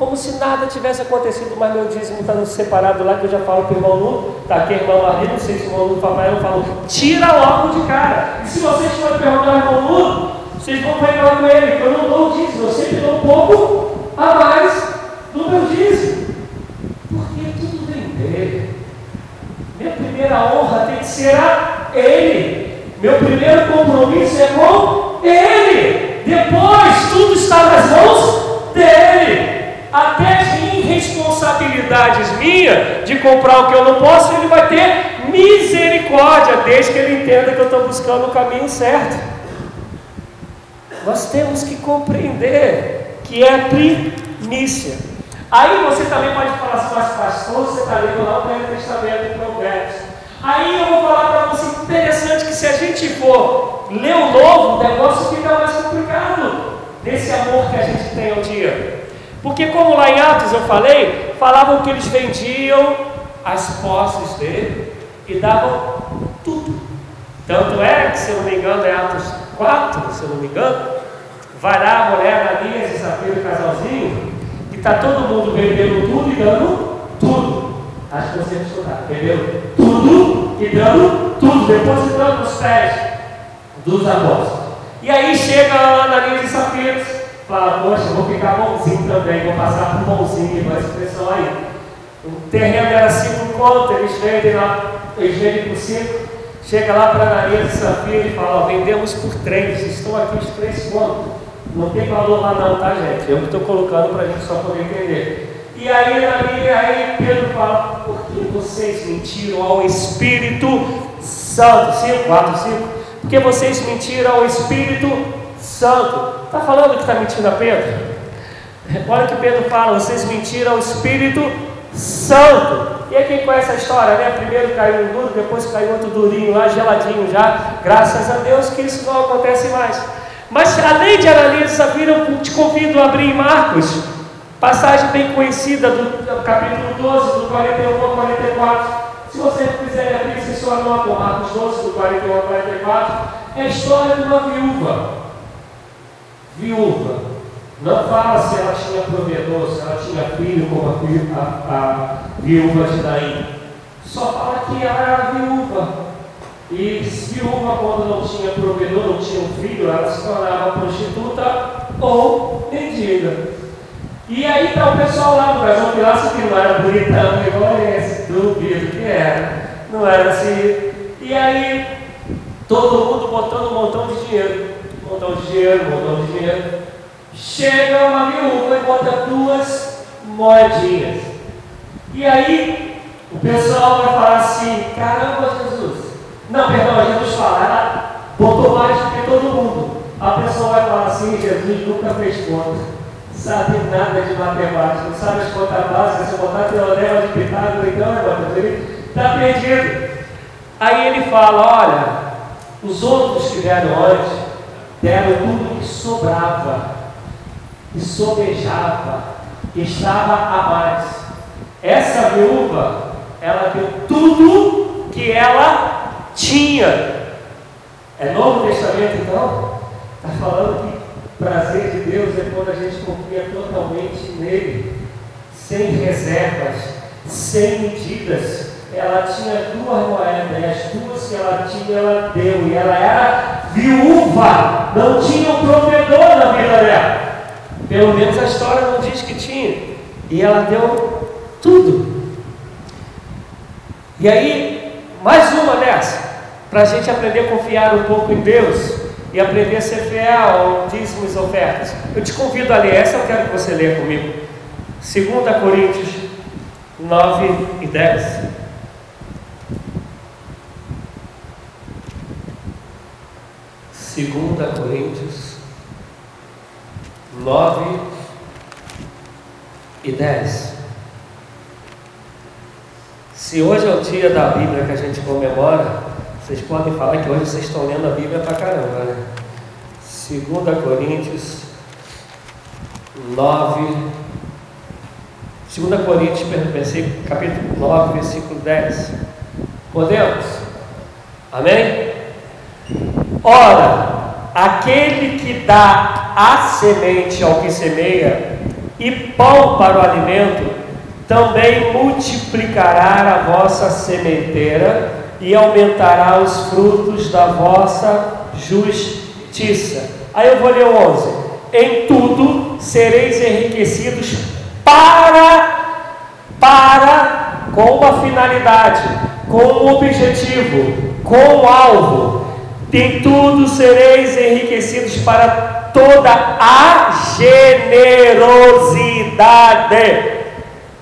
como se nada tivesse acontecido, mas meu dízimo está separado lá, que eu já falo para o irmão Lu, está aqui irmão Marli, não sei se o irmão Lu papai eu falo, tira logo de cara. E se vocês forem perguntar ao irmão Lu, vocês vão pegar com ele, que eu não dou o dízimo, eu sempre dou um pouco a mais do meu dízimo. Porque tudo vem dele. Minha primeira honra tem que ser a ele. Meu primeiro compromisso é com ele. Depois tudo está nas mãos irresponsabilidades minhas de comprar o que eu não posso, ele vai ter misericórdia, desde que ele entenda que eu estou buscando o caminho certo. Nós temos que compreender que é primícia. Aí você também pode falar assim, mas pastor, você está lendo lá o Velho Testamento do Provérbios. Aí eu vou falar para você, interessante que se a gente for ler o novo, o negócio fica mais complicado desse amor que a gente tem ao dia. Porque como lá em Atos eu falei, falavam que eles vendiam as posses dele e davam tudo. Tanto é que, se eu não me engano, é Atos 4, se eu não me engano, vai lá a mulher ali, esse desafio do casalzinho, e está todo mundo vendendo tudo e dando tudo. Acho que você escutar, vendendo tudo e dando tudo, depositando os pés dos apóstolos. E aí chega a Ananias e Safiras, fala, poxa, vou ficar bonzinho também, vou passar por bonzinho, igual a expressão aí. O terreno era cinco contos, eles vendem lá, eles vendem por cinco. Chega lá para Ananias e Safira e fala, ó, vendemos por três, estão aqui os três pontos. Não tem valor lá não, tá gente? Eu estou colocando para a gente só poder entender. E aí, Ananias, aí Pedro fala, por que vocês mentiram ao Espírito Santo? 5, 4, 5. Porque vocês mentiram ao Espírito Santo. Está falando que está mentindo a Pedro? Olha que Pedro fala, vocês mentiram ao Espírito Santo. E aí quem conhece a história, né? Primeiro caiu um duro, depois caiu outro durinho lá, geladinho já. Graças a Deus que isso não acontece mais. Mas além de Ananias e Safira, eu te convido a abrir Marcos, passagem bem conhecida do capítulo 12, do 41 ao 44. Se você quiser abrir, você só anota Marcos 12, do 41 ao 44. É a história de uma viúva. Viúva não fala se ela tinha provedor, se ela tinha filho, como a, a, a viúva de Daí. Só fala que ela era viúva. E viúva, quando não tinha provedor, não tinha um filho, ela se tornava prostituta ou mendiga. E aí está o pessoal lá no Brasil Pilatos que não era bonitão igual esse, duvido que era. Não era assim. E aí, todo mundo botando um montão de dinheiro. Montão de dinheiro, montão de dinheiro. Chega uma viúva e bota duas moedinhas. E aí o pessoal vai falar assim: caramba, Jesus. Não, perdão, Jesus fala, ela botou mais do que todo mundo. A pessoa vai falar assim: Jesus nunca fez conta sabe nada de matemática, não sabe as contas básicas, se botar teorema de Pitágoras, então, irmão, ele está perdido. Aí ele fala: olha, os outros que deram antes deram tudo que sobrava que sobejava, que estava a mais. Essa viúva, ela deu tudo que ela tinha. É Novo Testamento então? Está falando que prazer de Deus é quando a gente confia totalmente nele, sem reservas, sem medidas. Ela tinha duas moedas, e as duas que ela tinha, ela deu, e ela era viúva, não tinha um provedor na vida dela. Pelo menos a história não diz que tinha. E ela deu tudo. E aí, mais uma dessa, para a gente aprender a confiar um pouco em Deus e aprender a ser fiel ao dízimos e ofertas. Eu te convido a ler essa, eu quero que você leia comigo. 2 Coríntios 9 e 10. Segunda Coríntios 9 e 10. Se hoje é o dia da Bíblia que a gente comemora, vocês podem falar que hoje vocês estão lendo a Bíblia pra caramba, né? 2 Coríntios 9. 2 Coríntios, pensei, capítulo 9, versículo 10. Podemos? Amém? Ora, aquele que dá a semente ao que semeia e pão para o alimento, também multiplicará a vossa sementeira e aumentará os frutos da vossa justiça. Aí eu vou ler o 11. Em tudo sereis enriquecidos para para com uma finalidade, com um objetivo, com um alvo. Em tudo sereis enriquecidos para toda a generosidade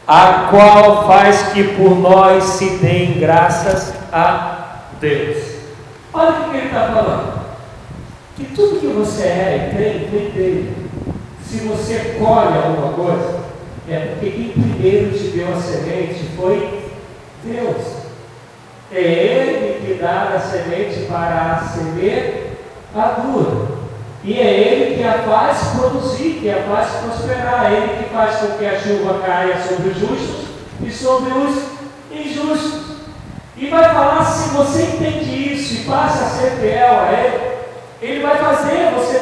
a qual faz que por nós se deem graças a Deus. Olha o que ele está falando. Que tudo que você é e tem, vem dele. Se você colhe alguma coisa, é porque quem primeiro te deu a semente foi Deus. É Ele que dá a semente para a semeadura. E é Ele que a faz produzir, que a faz prosperar, é Ele que faz com que a chuva caia sobre os justos e sobre os injustos. E vai falar se você entende isso e passa a ser fiel a Ele, Ele vai fazer você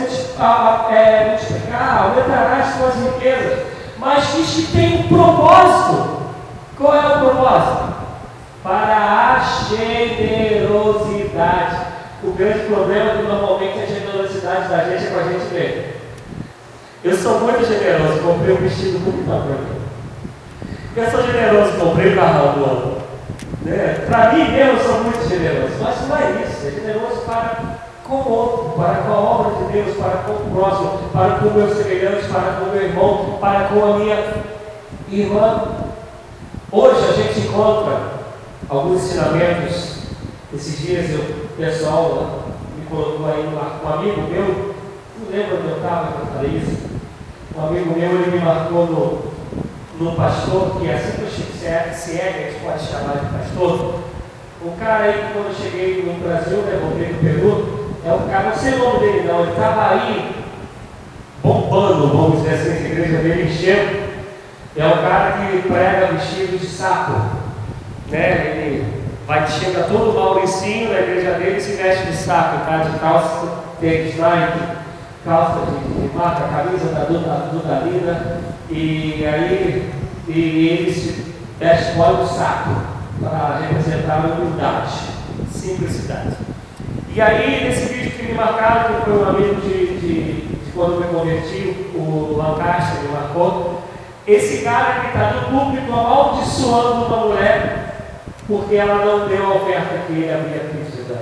é, multiplicar, aumentará as suas riquezas, mas que tem um propósito. Qual é o propósito? Para a generosidade. O grande problema é que normalmente a generosidade da gente é com a gente mesmo. Eu sou muito generoso, comprei um vestido muito bacana. Eu sou generoso, comprei o carro do ano. Né? Para mim mesmo eu sou muito generoso, mas não é isso, é generoso para com o outro, para com a obra de Deus, para com o próximo, para com o meu semelhante, para com o meu irmão, para com a minha irmã. Hoje a gente encontra alguns ensinamentos. Esses dias eu, o pessoal me colocou aí um, um amigo meu, não lembro onde eu estava falei isso. Um amigo meu ele me marcou no, no pastor, que é assim que o Chico Ciegue, a gente pode chamar de pastor, o cara aí quando eu cheguei no Brasil, né, voltei no Peru, é um cara, não sei o nome dele não, ele estava aí bombando, vamos dizer assim, igreja dele encheu. É um cara que prega vestido de saco. Né? Ele vai, chega todo Mauricinho na igreja dele e se veste de saco, tá? De calça, tênis Nike, calça de, de marca, camisa da Dudalina, e aí e ele se veste fora do saco para representar a humildade, simplicidade. E aí, nesse vídeo que me marcaram, que foi um amigo de, de, de quando me converti, o Lancaster me marcou, esse cara que está no público amaldiçoando uma mulher porque ela não deu a oferta que ele havia pedido.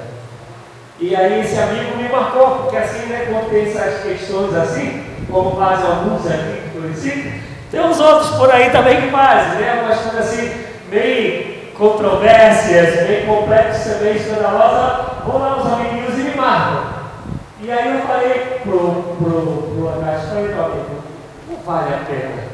E aí esse amigo me marcou, porque assim, né, quando tem essas questões assim, como fazem alguns aqui que conheci, tem uns outros por aí também que fazem, né? Umas coisas assim, meio controvérsias, meio complexas, meio escandalosas, vão lá os amiguinhos e me marcam. E aí eu falei pro, pro, pro Anastácio, falei, amigo, não vale a pena.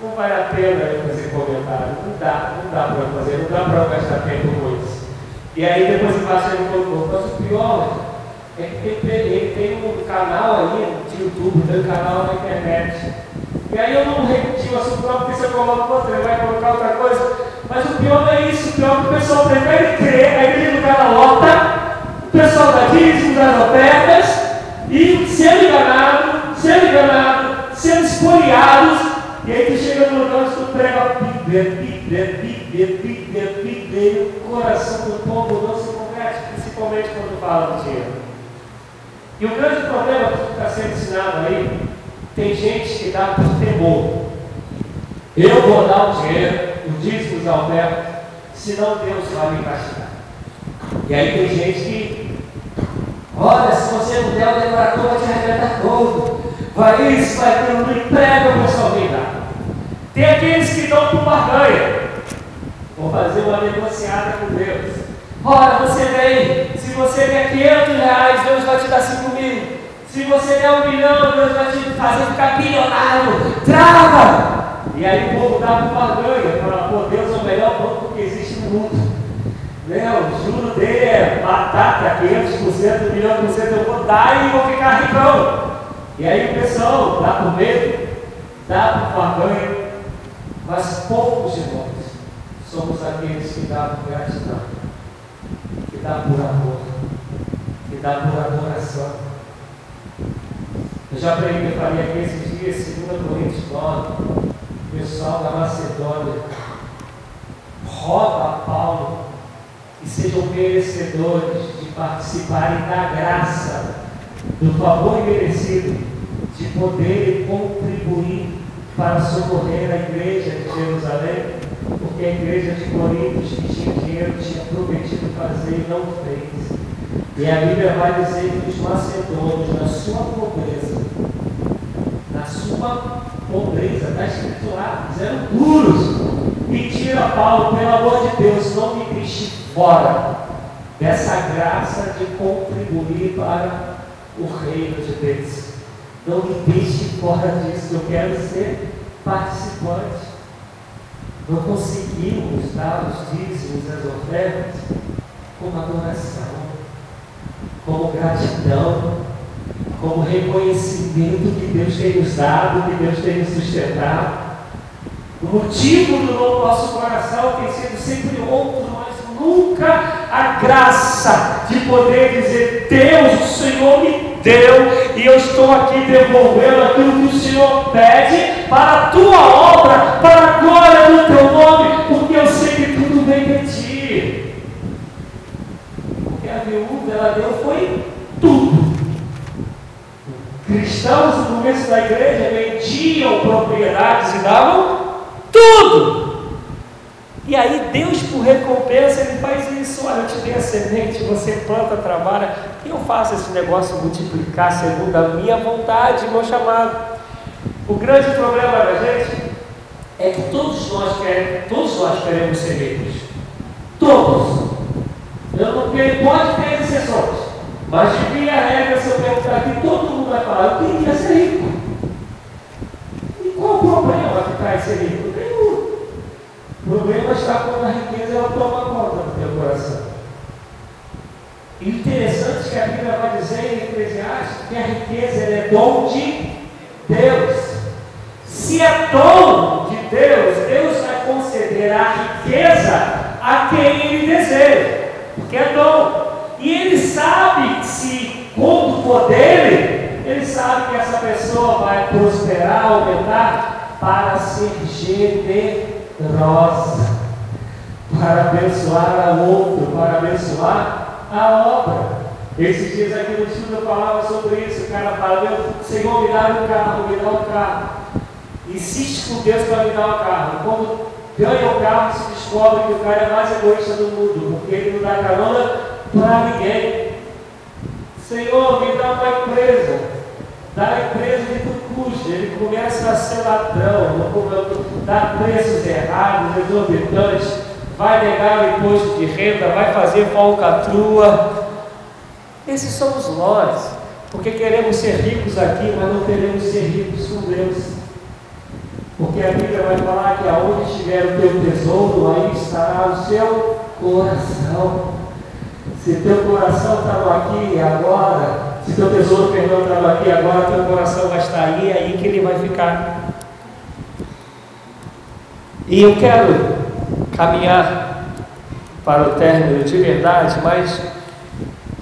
Não vale a pena eu fazer comentário. Não dá, não dá para fazer, não dá para gastar tempo com isso. E aí depois embaixo ele colocou, mas o pior é que ele, tem um canal aí de YouTube, tem um canal na internet. E aí eu não repeti o assunto não, porque se eu coloco outro, ele vai colocar outra coisa. Mas o pior não é isso, o pior é que o pessoal prefere crer, a igreja do cara lota, o pessoal da dízimo, das ofertas, e sendo enganado, sendo E aí tu chega no lugar tu prega a Bíblia, Bíblia, Bíblia, Bíblia, Bíblia, e o coração do povo não se converte, principalmente quando fala do dinheiro. E o grande problema que está sendo ensinado aí, tem gente que dá por temor. Eu vou dar o dinheiro, o dízimo da oferta, senão Deus vai me castigar. E aí tem gente que, olha, se você não der o decorador, vai te arrebentar todo. Vai isso, vai aquilo, não emprega o pessoal vem. Tem aqueles que dão por barganha. Vou fazer uma negociada com Deus. Olha, você vem, se você der 500 reais, Deus vai te dar 5 mil. Se você der um milhão, Deus vai te fazer ficar bilionário. Trava! E aí o povo dá por barganha, fala, pô, Deus é o melhor banco que existe no mundo. Né? O juro dele é batata, 500%, 1 milhão por cento, eu vou dar e vou ficar ricão. E aí o pessoal dá por medo, dá por barganha, mas poucos de nós somos aqueles que dão por gratidão, que dão por amor, que dão por adoração. Eu já preguei, eu falei aqui esses dias, 2 Coríntios 9, o pessoal da Macedônia roga a Paulo que sejam merecedores de participarem da graça, do favor merecido, de poderem contribuir para socorrer a igreja de Jerusalém, porque a igreja de Corinto que tinha dinheiro, tinha prometido fazer e não fez. E a Bíblia vai dizer que os macedônios, na sua pobreza, na sua pobreza, está escrito lá, eram duros. Pediram a Paulo, pelo amor de Deus, não me deixe fora dessa graça de contribuir para o reino de Deus. Não me deixe fora disso, eu quero ser participante. Não conseguimos dar os dízimos e as ofertas como adoração, como gratidão, como reconhecimento que Deus tem nos dado, que Deus tem nos sustentado. O motivo do nosso coração tem sido sempre outro, mas nunca a graça de poder dizer: Deus, o Senhor me deu e eu estou aqui devolvendo aquilo que o Senhor pede para a tua obra, para a glória do teu nome, porque eu sei que tudo vem de ti. O que a viúva ela deu foi tudo. Cristãos no começo da igreja vendiam propriedades e davam tudo. E aí Deus, por recompensa, Ele faz isso. Olha, eu te dei a semente, você planta, trabalha, eu faço esse negócio multiplicar segundo a minha vontade, meu chamado. O grande problema da gente é que todos nós queremos, todos nós queremos ser ricos. Todos. Eu não quero, pode ter exceções. Mas de via regra, se eu perguntar aqui, todo mundo vai falar, eu queria ser rico. E qual o problema ficar em ser rico? O problema está quando a riqueza ela toma conta do teu coração. Interessante é que a Bíblia vai dizer em Eclesiastes que a riqueza é dom de Deus. Se é dom de Deus, Deus vai conceder a riqueza a quem Ele deseja, porque é dom. E Ele sabe se, quando for dele, Ele sabe que essa pessoa vai prosperar, aumentar, para ser generosa rosa para abençoar a outro, para abençoar a obra. Esses dias aqui no estudo eu falava sobre isso. O cara fala, meu Senhor, me dá um carro, me dá um carro. Insiste com Deus para me dar um carro. Quando ganha o carro, se descobre que o cara é mais egoísta do mundo, porque ele não dá carona para ninguém. Senhor, me dá uma empresa. Dá a empresa de custa, ele começa a ser ladrão, dá preços errados, exorbitantes, vai negar o imposto de renda, vai fazer falcatrua. Esses somos nós, porque queremos ser ricos aqui, mas não queremos ser ricos com Deus. Porque a Bíblia vai falar que aonde estiver o teu tesouro, aí estará o seu coração. Se teu coração estava aqui e agora, se teu tesouro perdão estava aqui agora, teu coração vai estar aí, é aí que ele vai ficar. E eu quero caminhar para o término de verdade, mas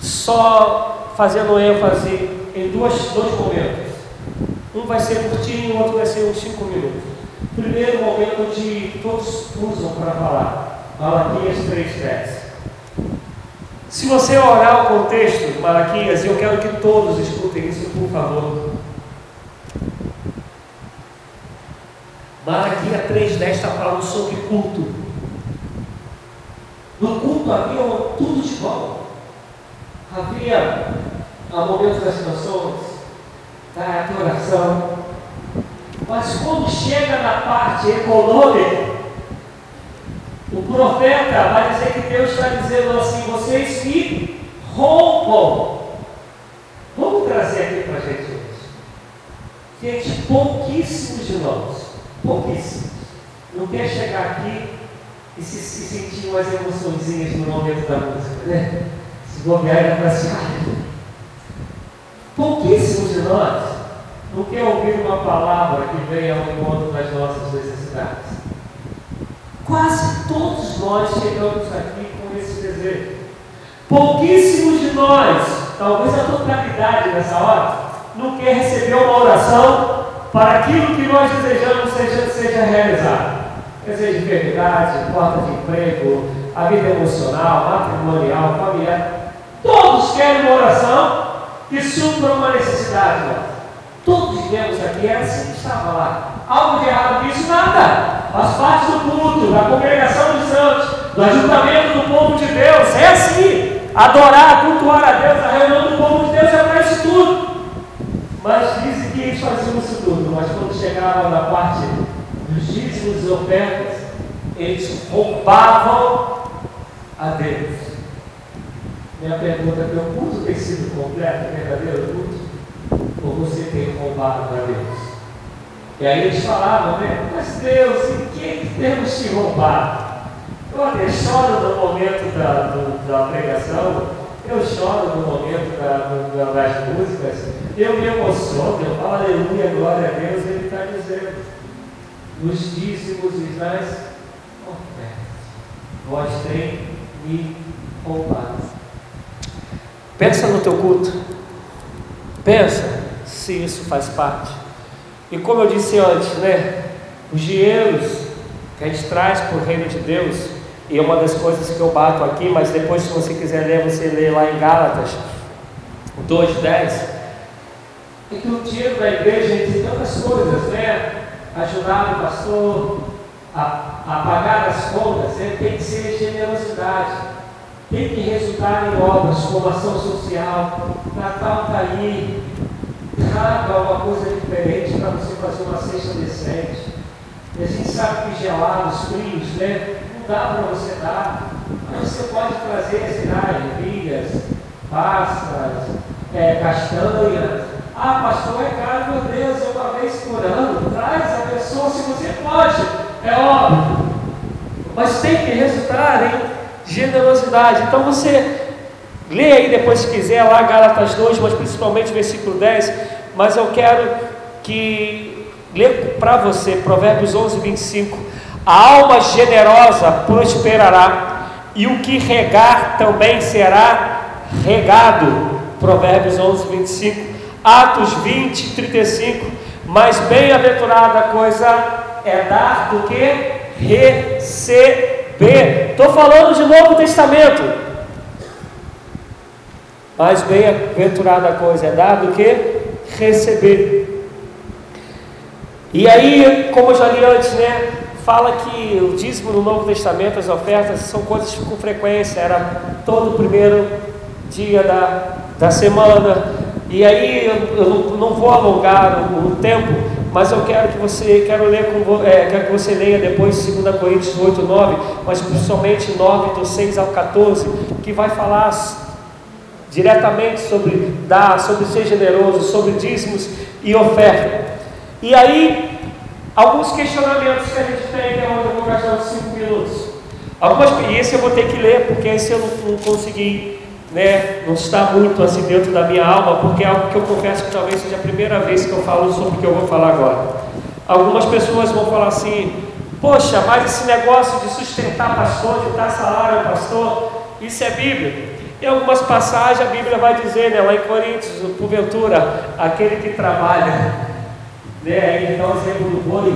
só fazendo ênfase em duas, dois momentos. Um vai ser curtinho, o outro vai ser uns cinco minutos. Primeiro momento de todos usam para falar. Malaquias 3,10. Se você olhar o contexto de Malaquias, eu quero que todos escutem isso, por favor. Malaquias 3,10 está falando sobre culto. No culto havia tudo de bom. Havia momentos das canções, da adoração. Mas quando chega na parte econômica, o profeta vai dizer que Deus está dizendo assim: vocês me roubam. Vamos trazer aqui para a gente pouquíssimos de nós, pouquíssimos, não quer chegar aqui e se, se sentir umas emoçõezinhas no momento da música, né? Se bobear, ele vai assim, pouquíssimos de nós não quer ouvir uma palavra que venha ao encontro das nossas necessidades. Quase todos nós chegamos aqui com esse desejo. Pouquíssimos de nós, talvez a totalidade nessa hora, não quer receber uma oração para aquilo que nós desejamos seja, seja realizado. Desejo de enfermidade, porta de emprego, a vida emocional, matrimonial, familiar. Todos querem uma oração que supra uma necessidade. Todos vivemos aqui, era assim que estava lá. Algo de errado nisso? Nada. Faz parte do culto, da congregação dos santos, do ajuntamento do povo de Deus. É assim. Adorar, cultuar a Deus, a reunião do povo de Deus é para isso tudo. Mas dizem que eles faziam isso tudo, mas quando chegavam na parte dos dízimos e ofertas, eles roubavam a Deus. Minha pergunta é: o culto tem sido completo, verdadeiro culto? Ou você tem roubado para Deus? E aí eles falavam, né? Mas Deus, em que temos te roubado? Eu choro no momento da, do, da pregação, eu choro no momento da, do, das músicas, eu me emociono, eu falo aleluia, glória a Deus, ele está dizendo, nos dízimos e nas ofertas, vós tem me roubado. Pensa no teu culto, pensa se isso faz parte. E como eu disse antes, né? Os dinheiros que a gente traz para o reino de Deus, e é uma das coisas que eu bato aqui, mas depois, se você quiser ler, você lê lá em Gálatas 2,10. É que o dinheiro da igreja tem tantas coisas, né? Ajudar o pastor a, a pagar as contas, né? tem que ser generosidade, tem que resultar em obras como ação social, Natal está aí, traga alguma coisa diferente para você fazer uma cesta decente. E a gente sabe que gelados, frios, né? Não dá para você dar. Mas você pode trazer, lá, ervilhas, passas, é, castanhas. Ah, pastor, é caro, meu Deus, é uma vez por ano. Traz a pessoa se você pode, é óbvio. Mas tem que resultar em generosidade. Então você Lê aí depois se quiser lá Gálatas 2, mas principalmente versículo 10. Mas eu quero que ler para você Provérbios 11, 25. A alma generosa prosperará, e o que regar também será regado. Provérbios 11, 25. Atos 20, 35. Mas bem-aventurada coisa é dar do que receber. Estou falando de Novo Testamento. Mais bem-aventurada coisa é dar do que receber. E aí, como eu já li antes, né? Fala que o dízimo no Novo Testamento, as ofertas, são coisas com frequência, era todo o primeiro dia da, da semana. E aí eu, eu não vou alongar o, o, tempo, mas eu quero que você quero ler com, é, quero que você leia depois 2 Coríntios 8, 9, mas principalmente 9, do 6 ao 14, que vai falar diretamente sobre dar, sobre ser generoso, sobre dízimos e oferta. E aí, alguns questionamentos que a gente tem, que é onde eu vou gastar uns 5 minutos. Algumas, e eu vou ter que ler, porque esse eu não, não consegui, né, não está muito assim dentro da minha alma, porque é algo que eu confesso que talvez seja a primeira vez que eu falo sobre o que eu vou falar agora. Algumas pessoas vão falar assim, poxa, mas esse negócio de sustentar pastor, de dar salário ao pastor, isso é Bíblia. Em algumas passagens a Bíblia vai dizer, né, lá em Coríntios, porventura, aquele que trabalha, né, aí então o exemplo do boi,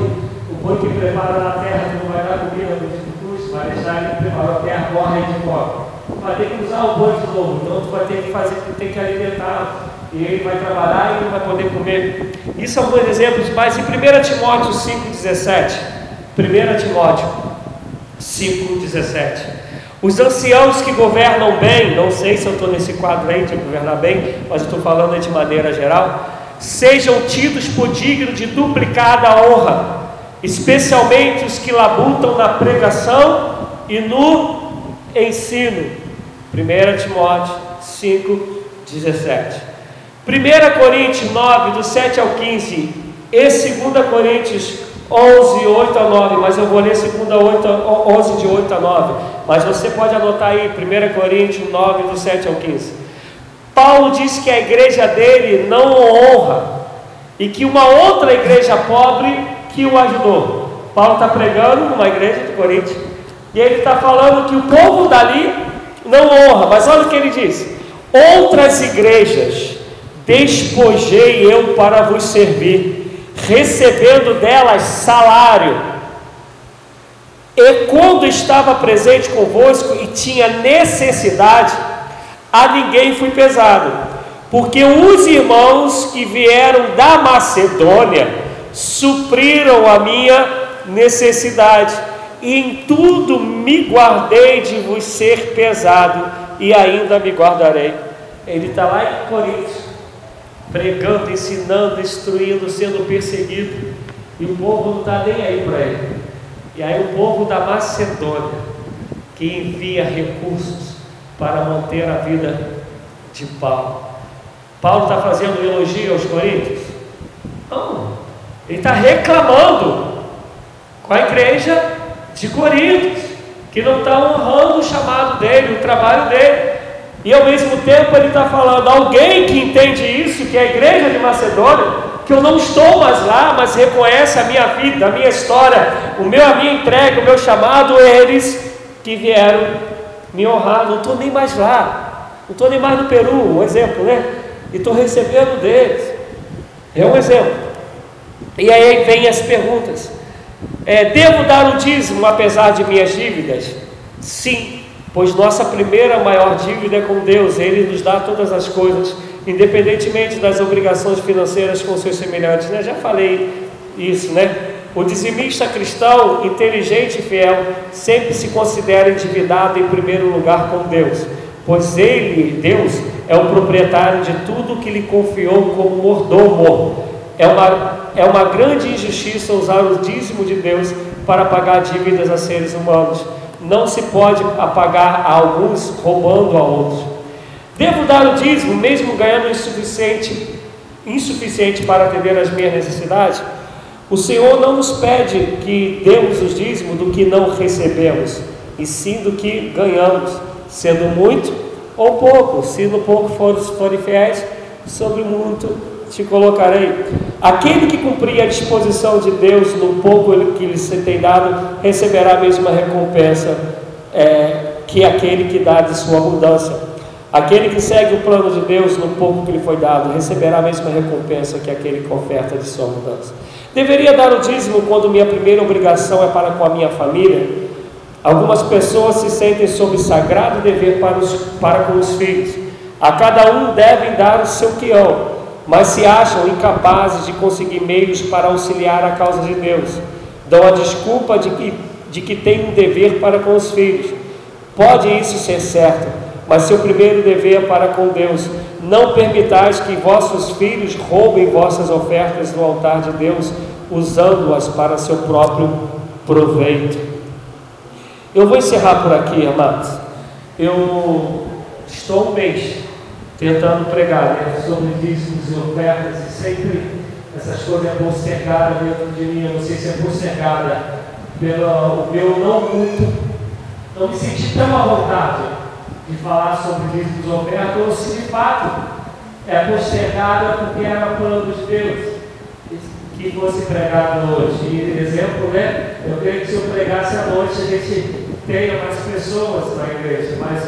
o boi que prepara na terra não vai dar comida no custo, vai deixar ele preparou a terra, morre de fome. Vai ter que usar o boi de novo, então tu vai ter que fazer, tem que alimentar e ele vai trabalhar e não vai poder comer. Isso é um bom exemplo, mas em 1 Timóteo 5,17, 1 Timóteo 5,17, os anciãos que governam bem, não sei se eu estou nesse quadro aí de governar bem, mas estou falando de maneira geral, sejam tidos por dignos de duplicada honra, especialmente os que labutam na pregação e no ensino. 1 Timóteo 5, 17. 1 Coríntios 9, do 7 ao 15, e 2 Coríntios 11, 8 a 9, mas eu vou ler 2 8, 11, de 8 a 9, mas você pode anotar aí, 1 Coríntios 9, do 7 ao 15. Paulo diz que a igreja dele não o honra, e que uma outra igreja pobre que o ajudou. Paulo está pregando numa igreja de Coríntios, e ele está falando que o povo dali não honra, mas olha o que ele diz: outras igrejas despojei eu para vos servir, recebendo delas salário. E quando estava presente convosco e tinha necessidade, a ninguém fui pesado, porque os irmãos que vieram da Macedônia supriram a minha necessidade, e em tudo me guardei de vos ser pesado, e ainda me guardarei. Ele está lá em Coríntios pregando, ensinando, instruindo, sendo perseguido, e o povo não está nem aí para ele. E aí o povo da Macedônia, que envia recursos para manter a vida de Paulo. Paulo está fazendo elogio aos coríntios? Não, ele está reclamando com a igreja de Coríntios, que não está honrando o chamado dele, o trabalho dele. E ao mesmo tempo ele está falando, alguém que entende isso, que é a igreja de Macedônia, que eu não estou mais lá, mas reconhece a minha vida, a minha história, o meu, a minha entrega, o meu chamado, eles que vieram me honrar, não estou nem mais lá, não estou nem mais no Peru, um exemplo, né? E estou recebendo deles. É um exemplo. E aí vem as perguntas. É, devo dar o dízimo apesar de minhas dívidas? Sim, Pois nossa primeira maior dívida é com Deus, Ele nos dá todas as coisas, independentemente das obrigações financeiras com seus semelhantes. Né? Já falei isso, né? O dizimista cristão, inteligente e fiel, sempre se considera endividado em primeiro lugar com Deus, pois Ele, Deus, é o proprietário de tudo que lhe confiou como mordomo. É uma, é uma grande injustiça usar o dízimo de Deus para pagar dívidas a seres humanos não se pode apagar a alguns roubando a outros. Devo dar o dízimo, mesmo ganhando insuficiente, insuficiente para atender às minhas necessidades? O Senhor não nos pede que demos o dízimo do que não recebemos, e sim do que ganhamos, sendo muito ou pouco. Se no pouco forem, forem fiéis, sobre muito te colocarei. Aquele que cumprir a disposição de Deus no pouco que lhe tem dado, receberá a mesma recompensa é, que aquele que dá de sua abundância. Aquele que segue o plano de Deus no pouco que lhe foi dado, receberá a mesma recompensa que aquele que oferta de sua abundância. Deveria dar o dízimo quando minha primeira obrigação é para com a minha família? Algumas pessoas se sentem sob sagrado dever para, os, para com os filhos. A cada um devem dar o seu quião mas se acham incapazes de conseguir meios para auxiliar a causa de Deus. Dão a desculpa de que, de que têm um dever para com os filhos. Pode isso ser certo, mas seu primeiro dever é para com Deus. Não permitais que vossos filhos roubem vossas ofertas no altar de Deus, usando-as para seu próprio proveito. Eu vou encerrar por aqui, amados. Eu estou um mês tentando pregar né, sobre dízimos e ofertas, e sempre essas coisas é postergada dentro de mim, eu não sei se é postergada pelo meu não muito, não me senti tão à vontade de falar sobre dízimos e ofertas, ou se de fato é postergada porque era plano de Deus que fosse pregado hoje. E exemplo, né? Eu creio que se eu pregasse à noite a gente tenha mais pessoas na igreja, mas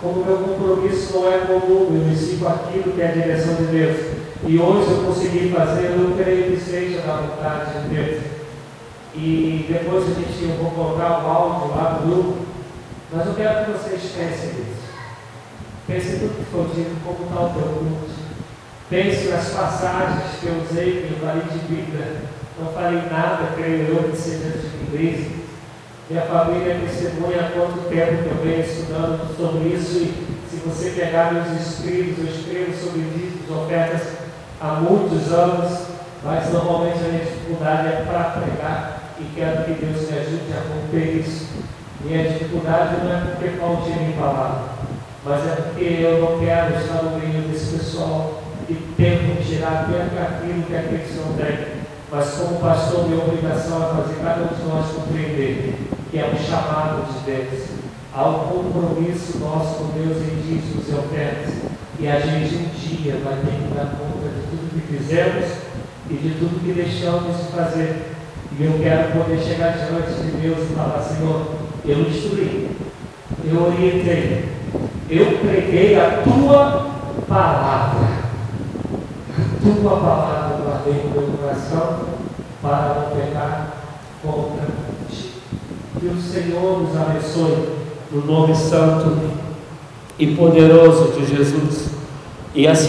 como meu compromisso não é comum, eu sigo aquilo que é a direção de Deus. E hoje eu consegui fazer, eu creio que seja da vontade de Deus. E depois a gente, eu vou colocar o áudio lá no grupo. Mas eu quero que vocês pensem nisso. Pense tudo que foi dito, como está o teu culto. Pense nas passagens que eu usei, que eu falei de Bíblia. Não falei nada, creio eu, que seja de igreja. Minha família testemunha há quanto tempo que eu venho estudando sobre isso. E se você pegar meus escritos, eu escrevo sobre dízimos, ofertas há muitos anos. Mas normalmente a minha dificuldade é para pregar e quero que Deus me ajude a romper isso. Minha dificuldade não é porque falte em palavra, mas é porque eu não quero estar no meio desse pessoal que tenta tirar apenas aquilo que a Senhor tem. Mas como pastor, minha obrigação é fazer cada um de nós compreender que é um chamado de Deus. Há um compromisso nosso com Deus em dízimos e ofertas. E a gente um dia vai ter que dar conta de tudo que fizemos e de tudo que deixamos de fazer. E eu quero poder chegar diante de Deus e falar, Senhor, eu instruí, eu orientei, eu preguei a tua palavra. A tua palavra guardei no meu coração para não pecar contra ti. Que o Senhor nos abençoe no nome santo e poderoso de Jesus. E assim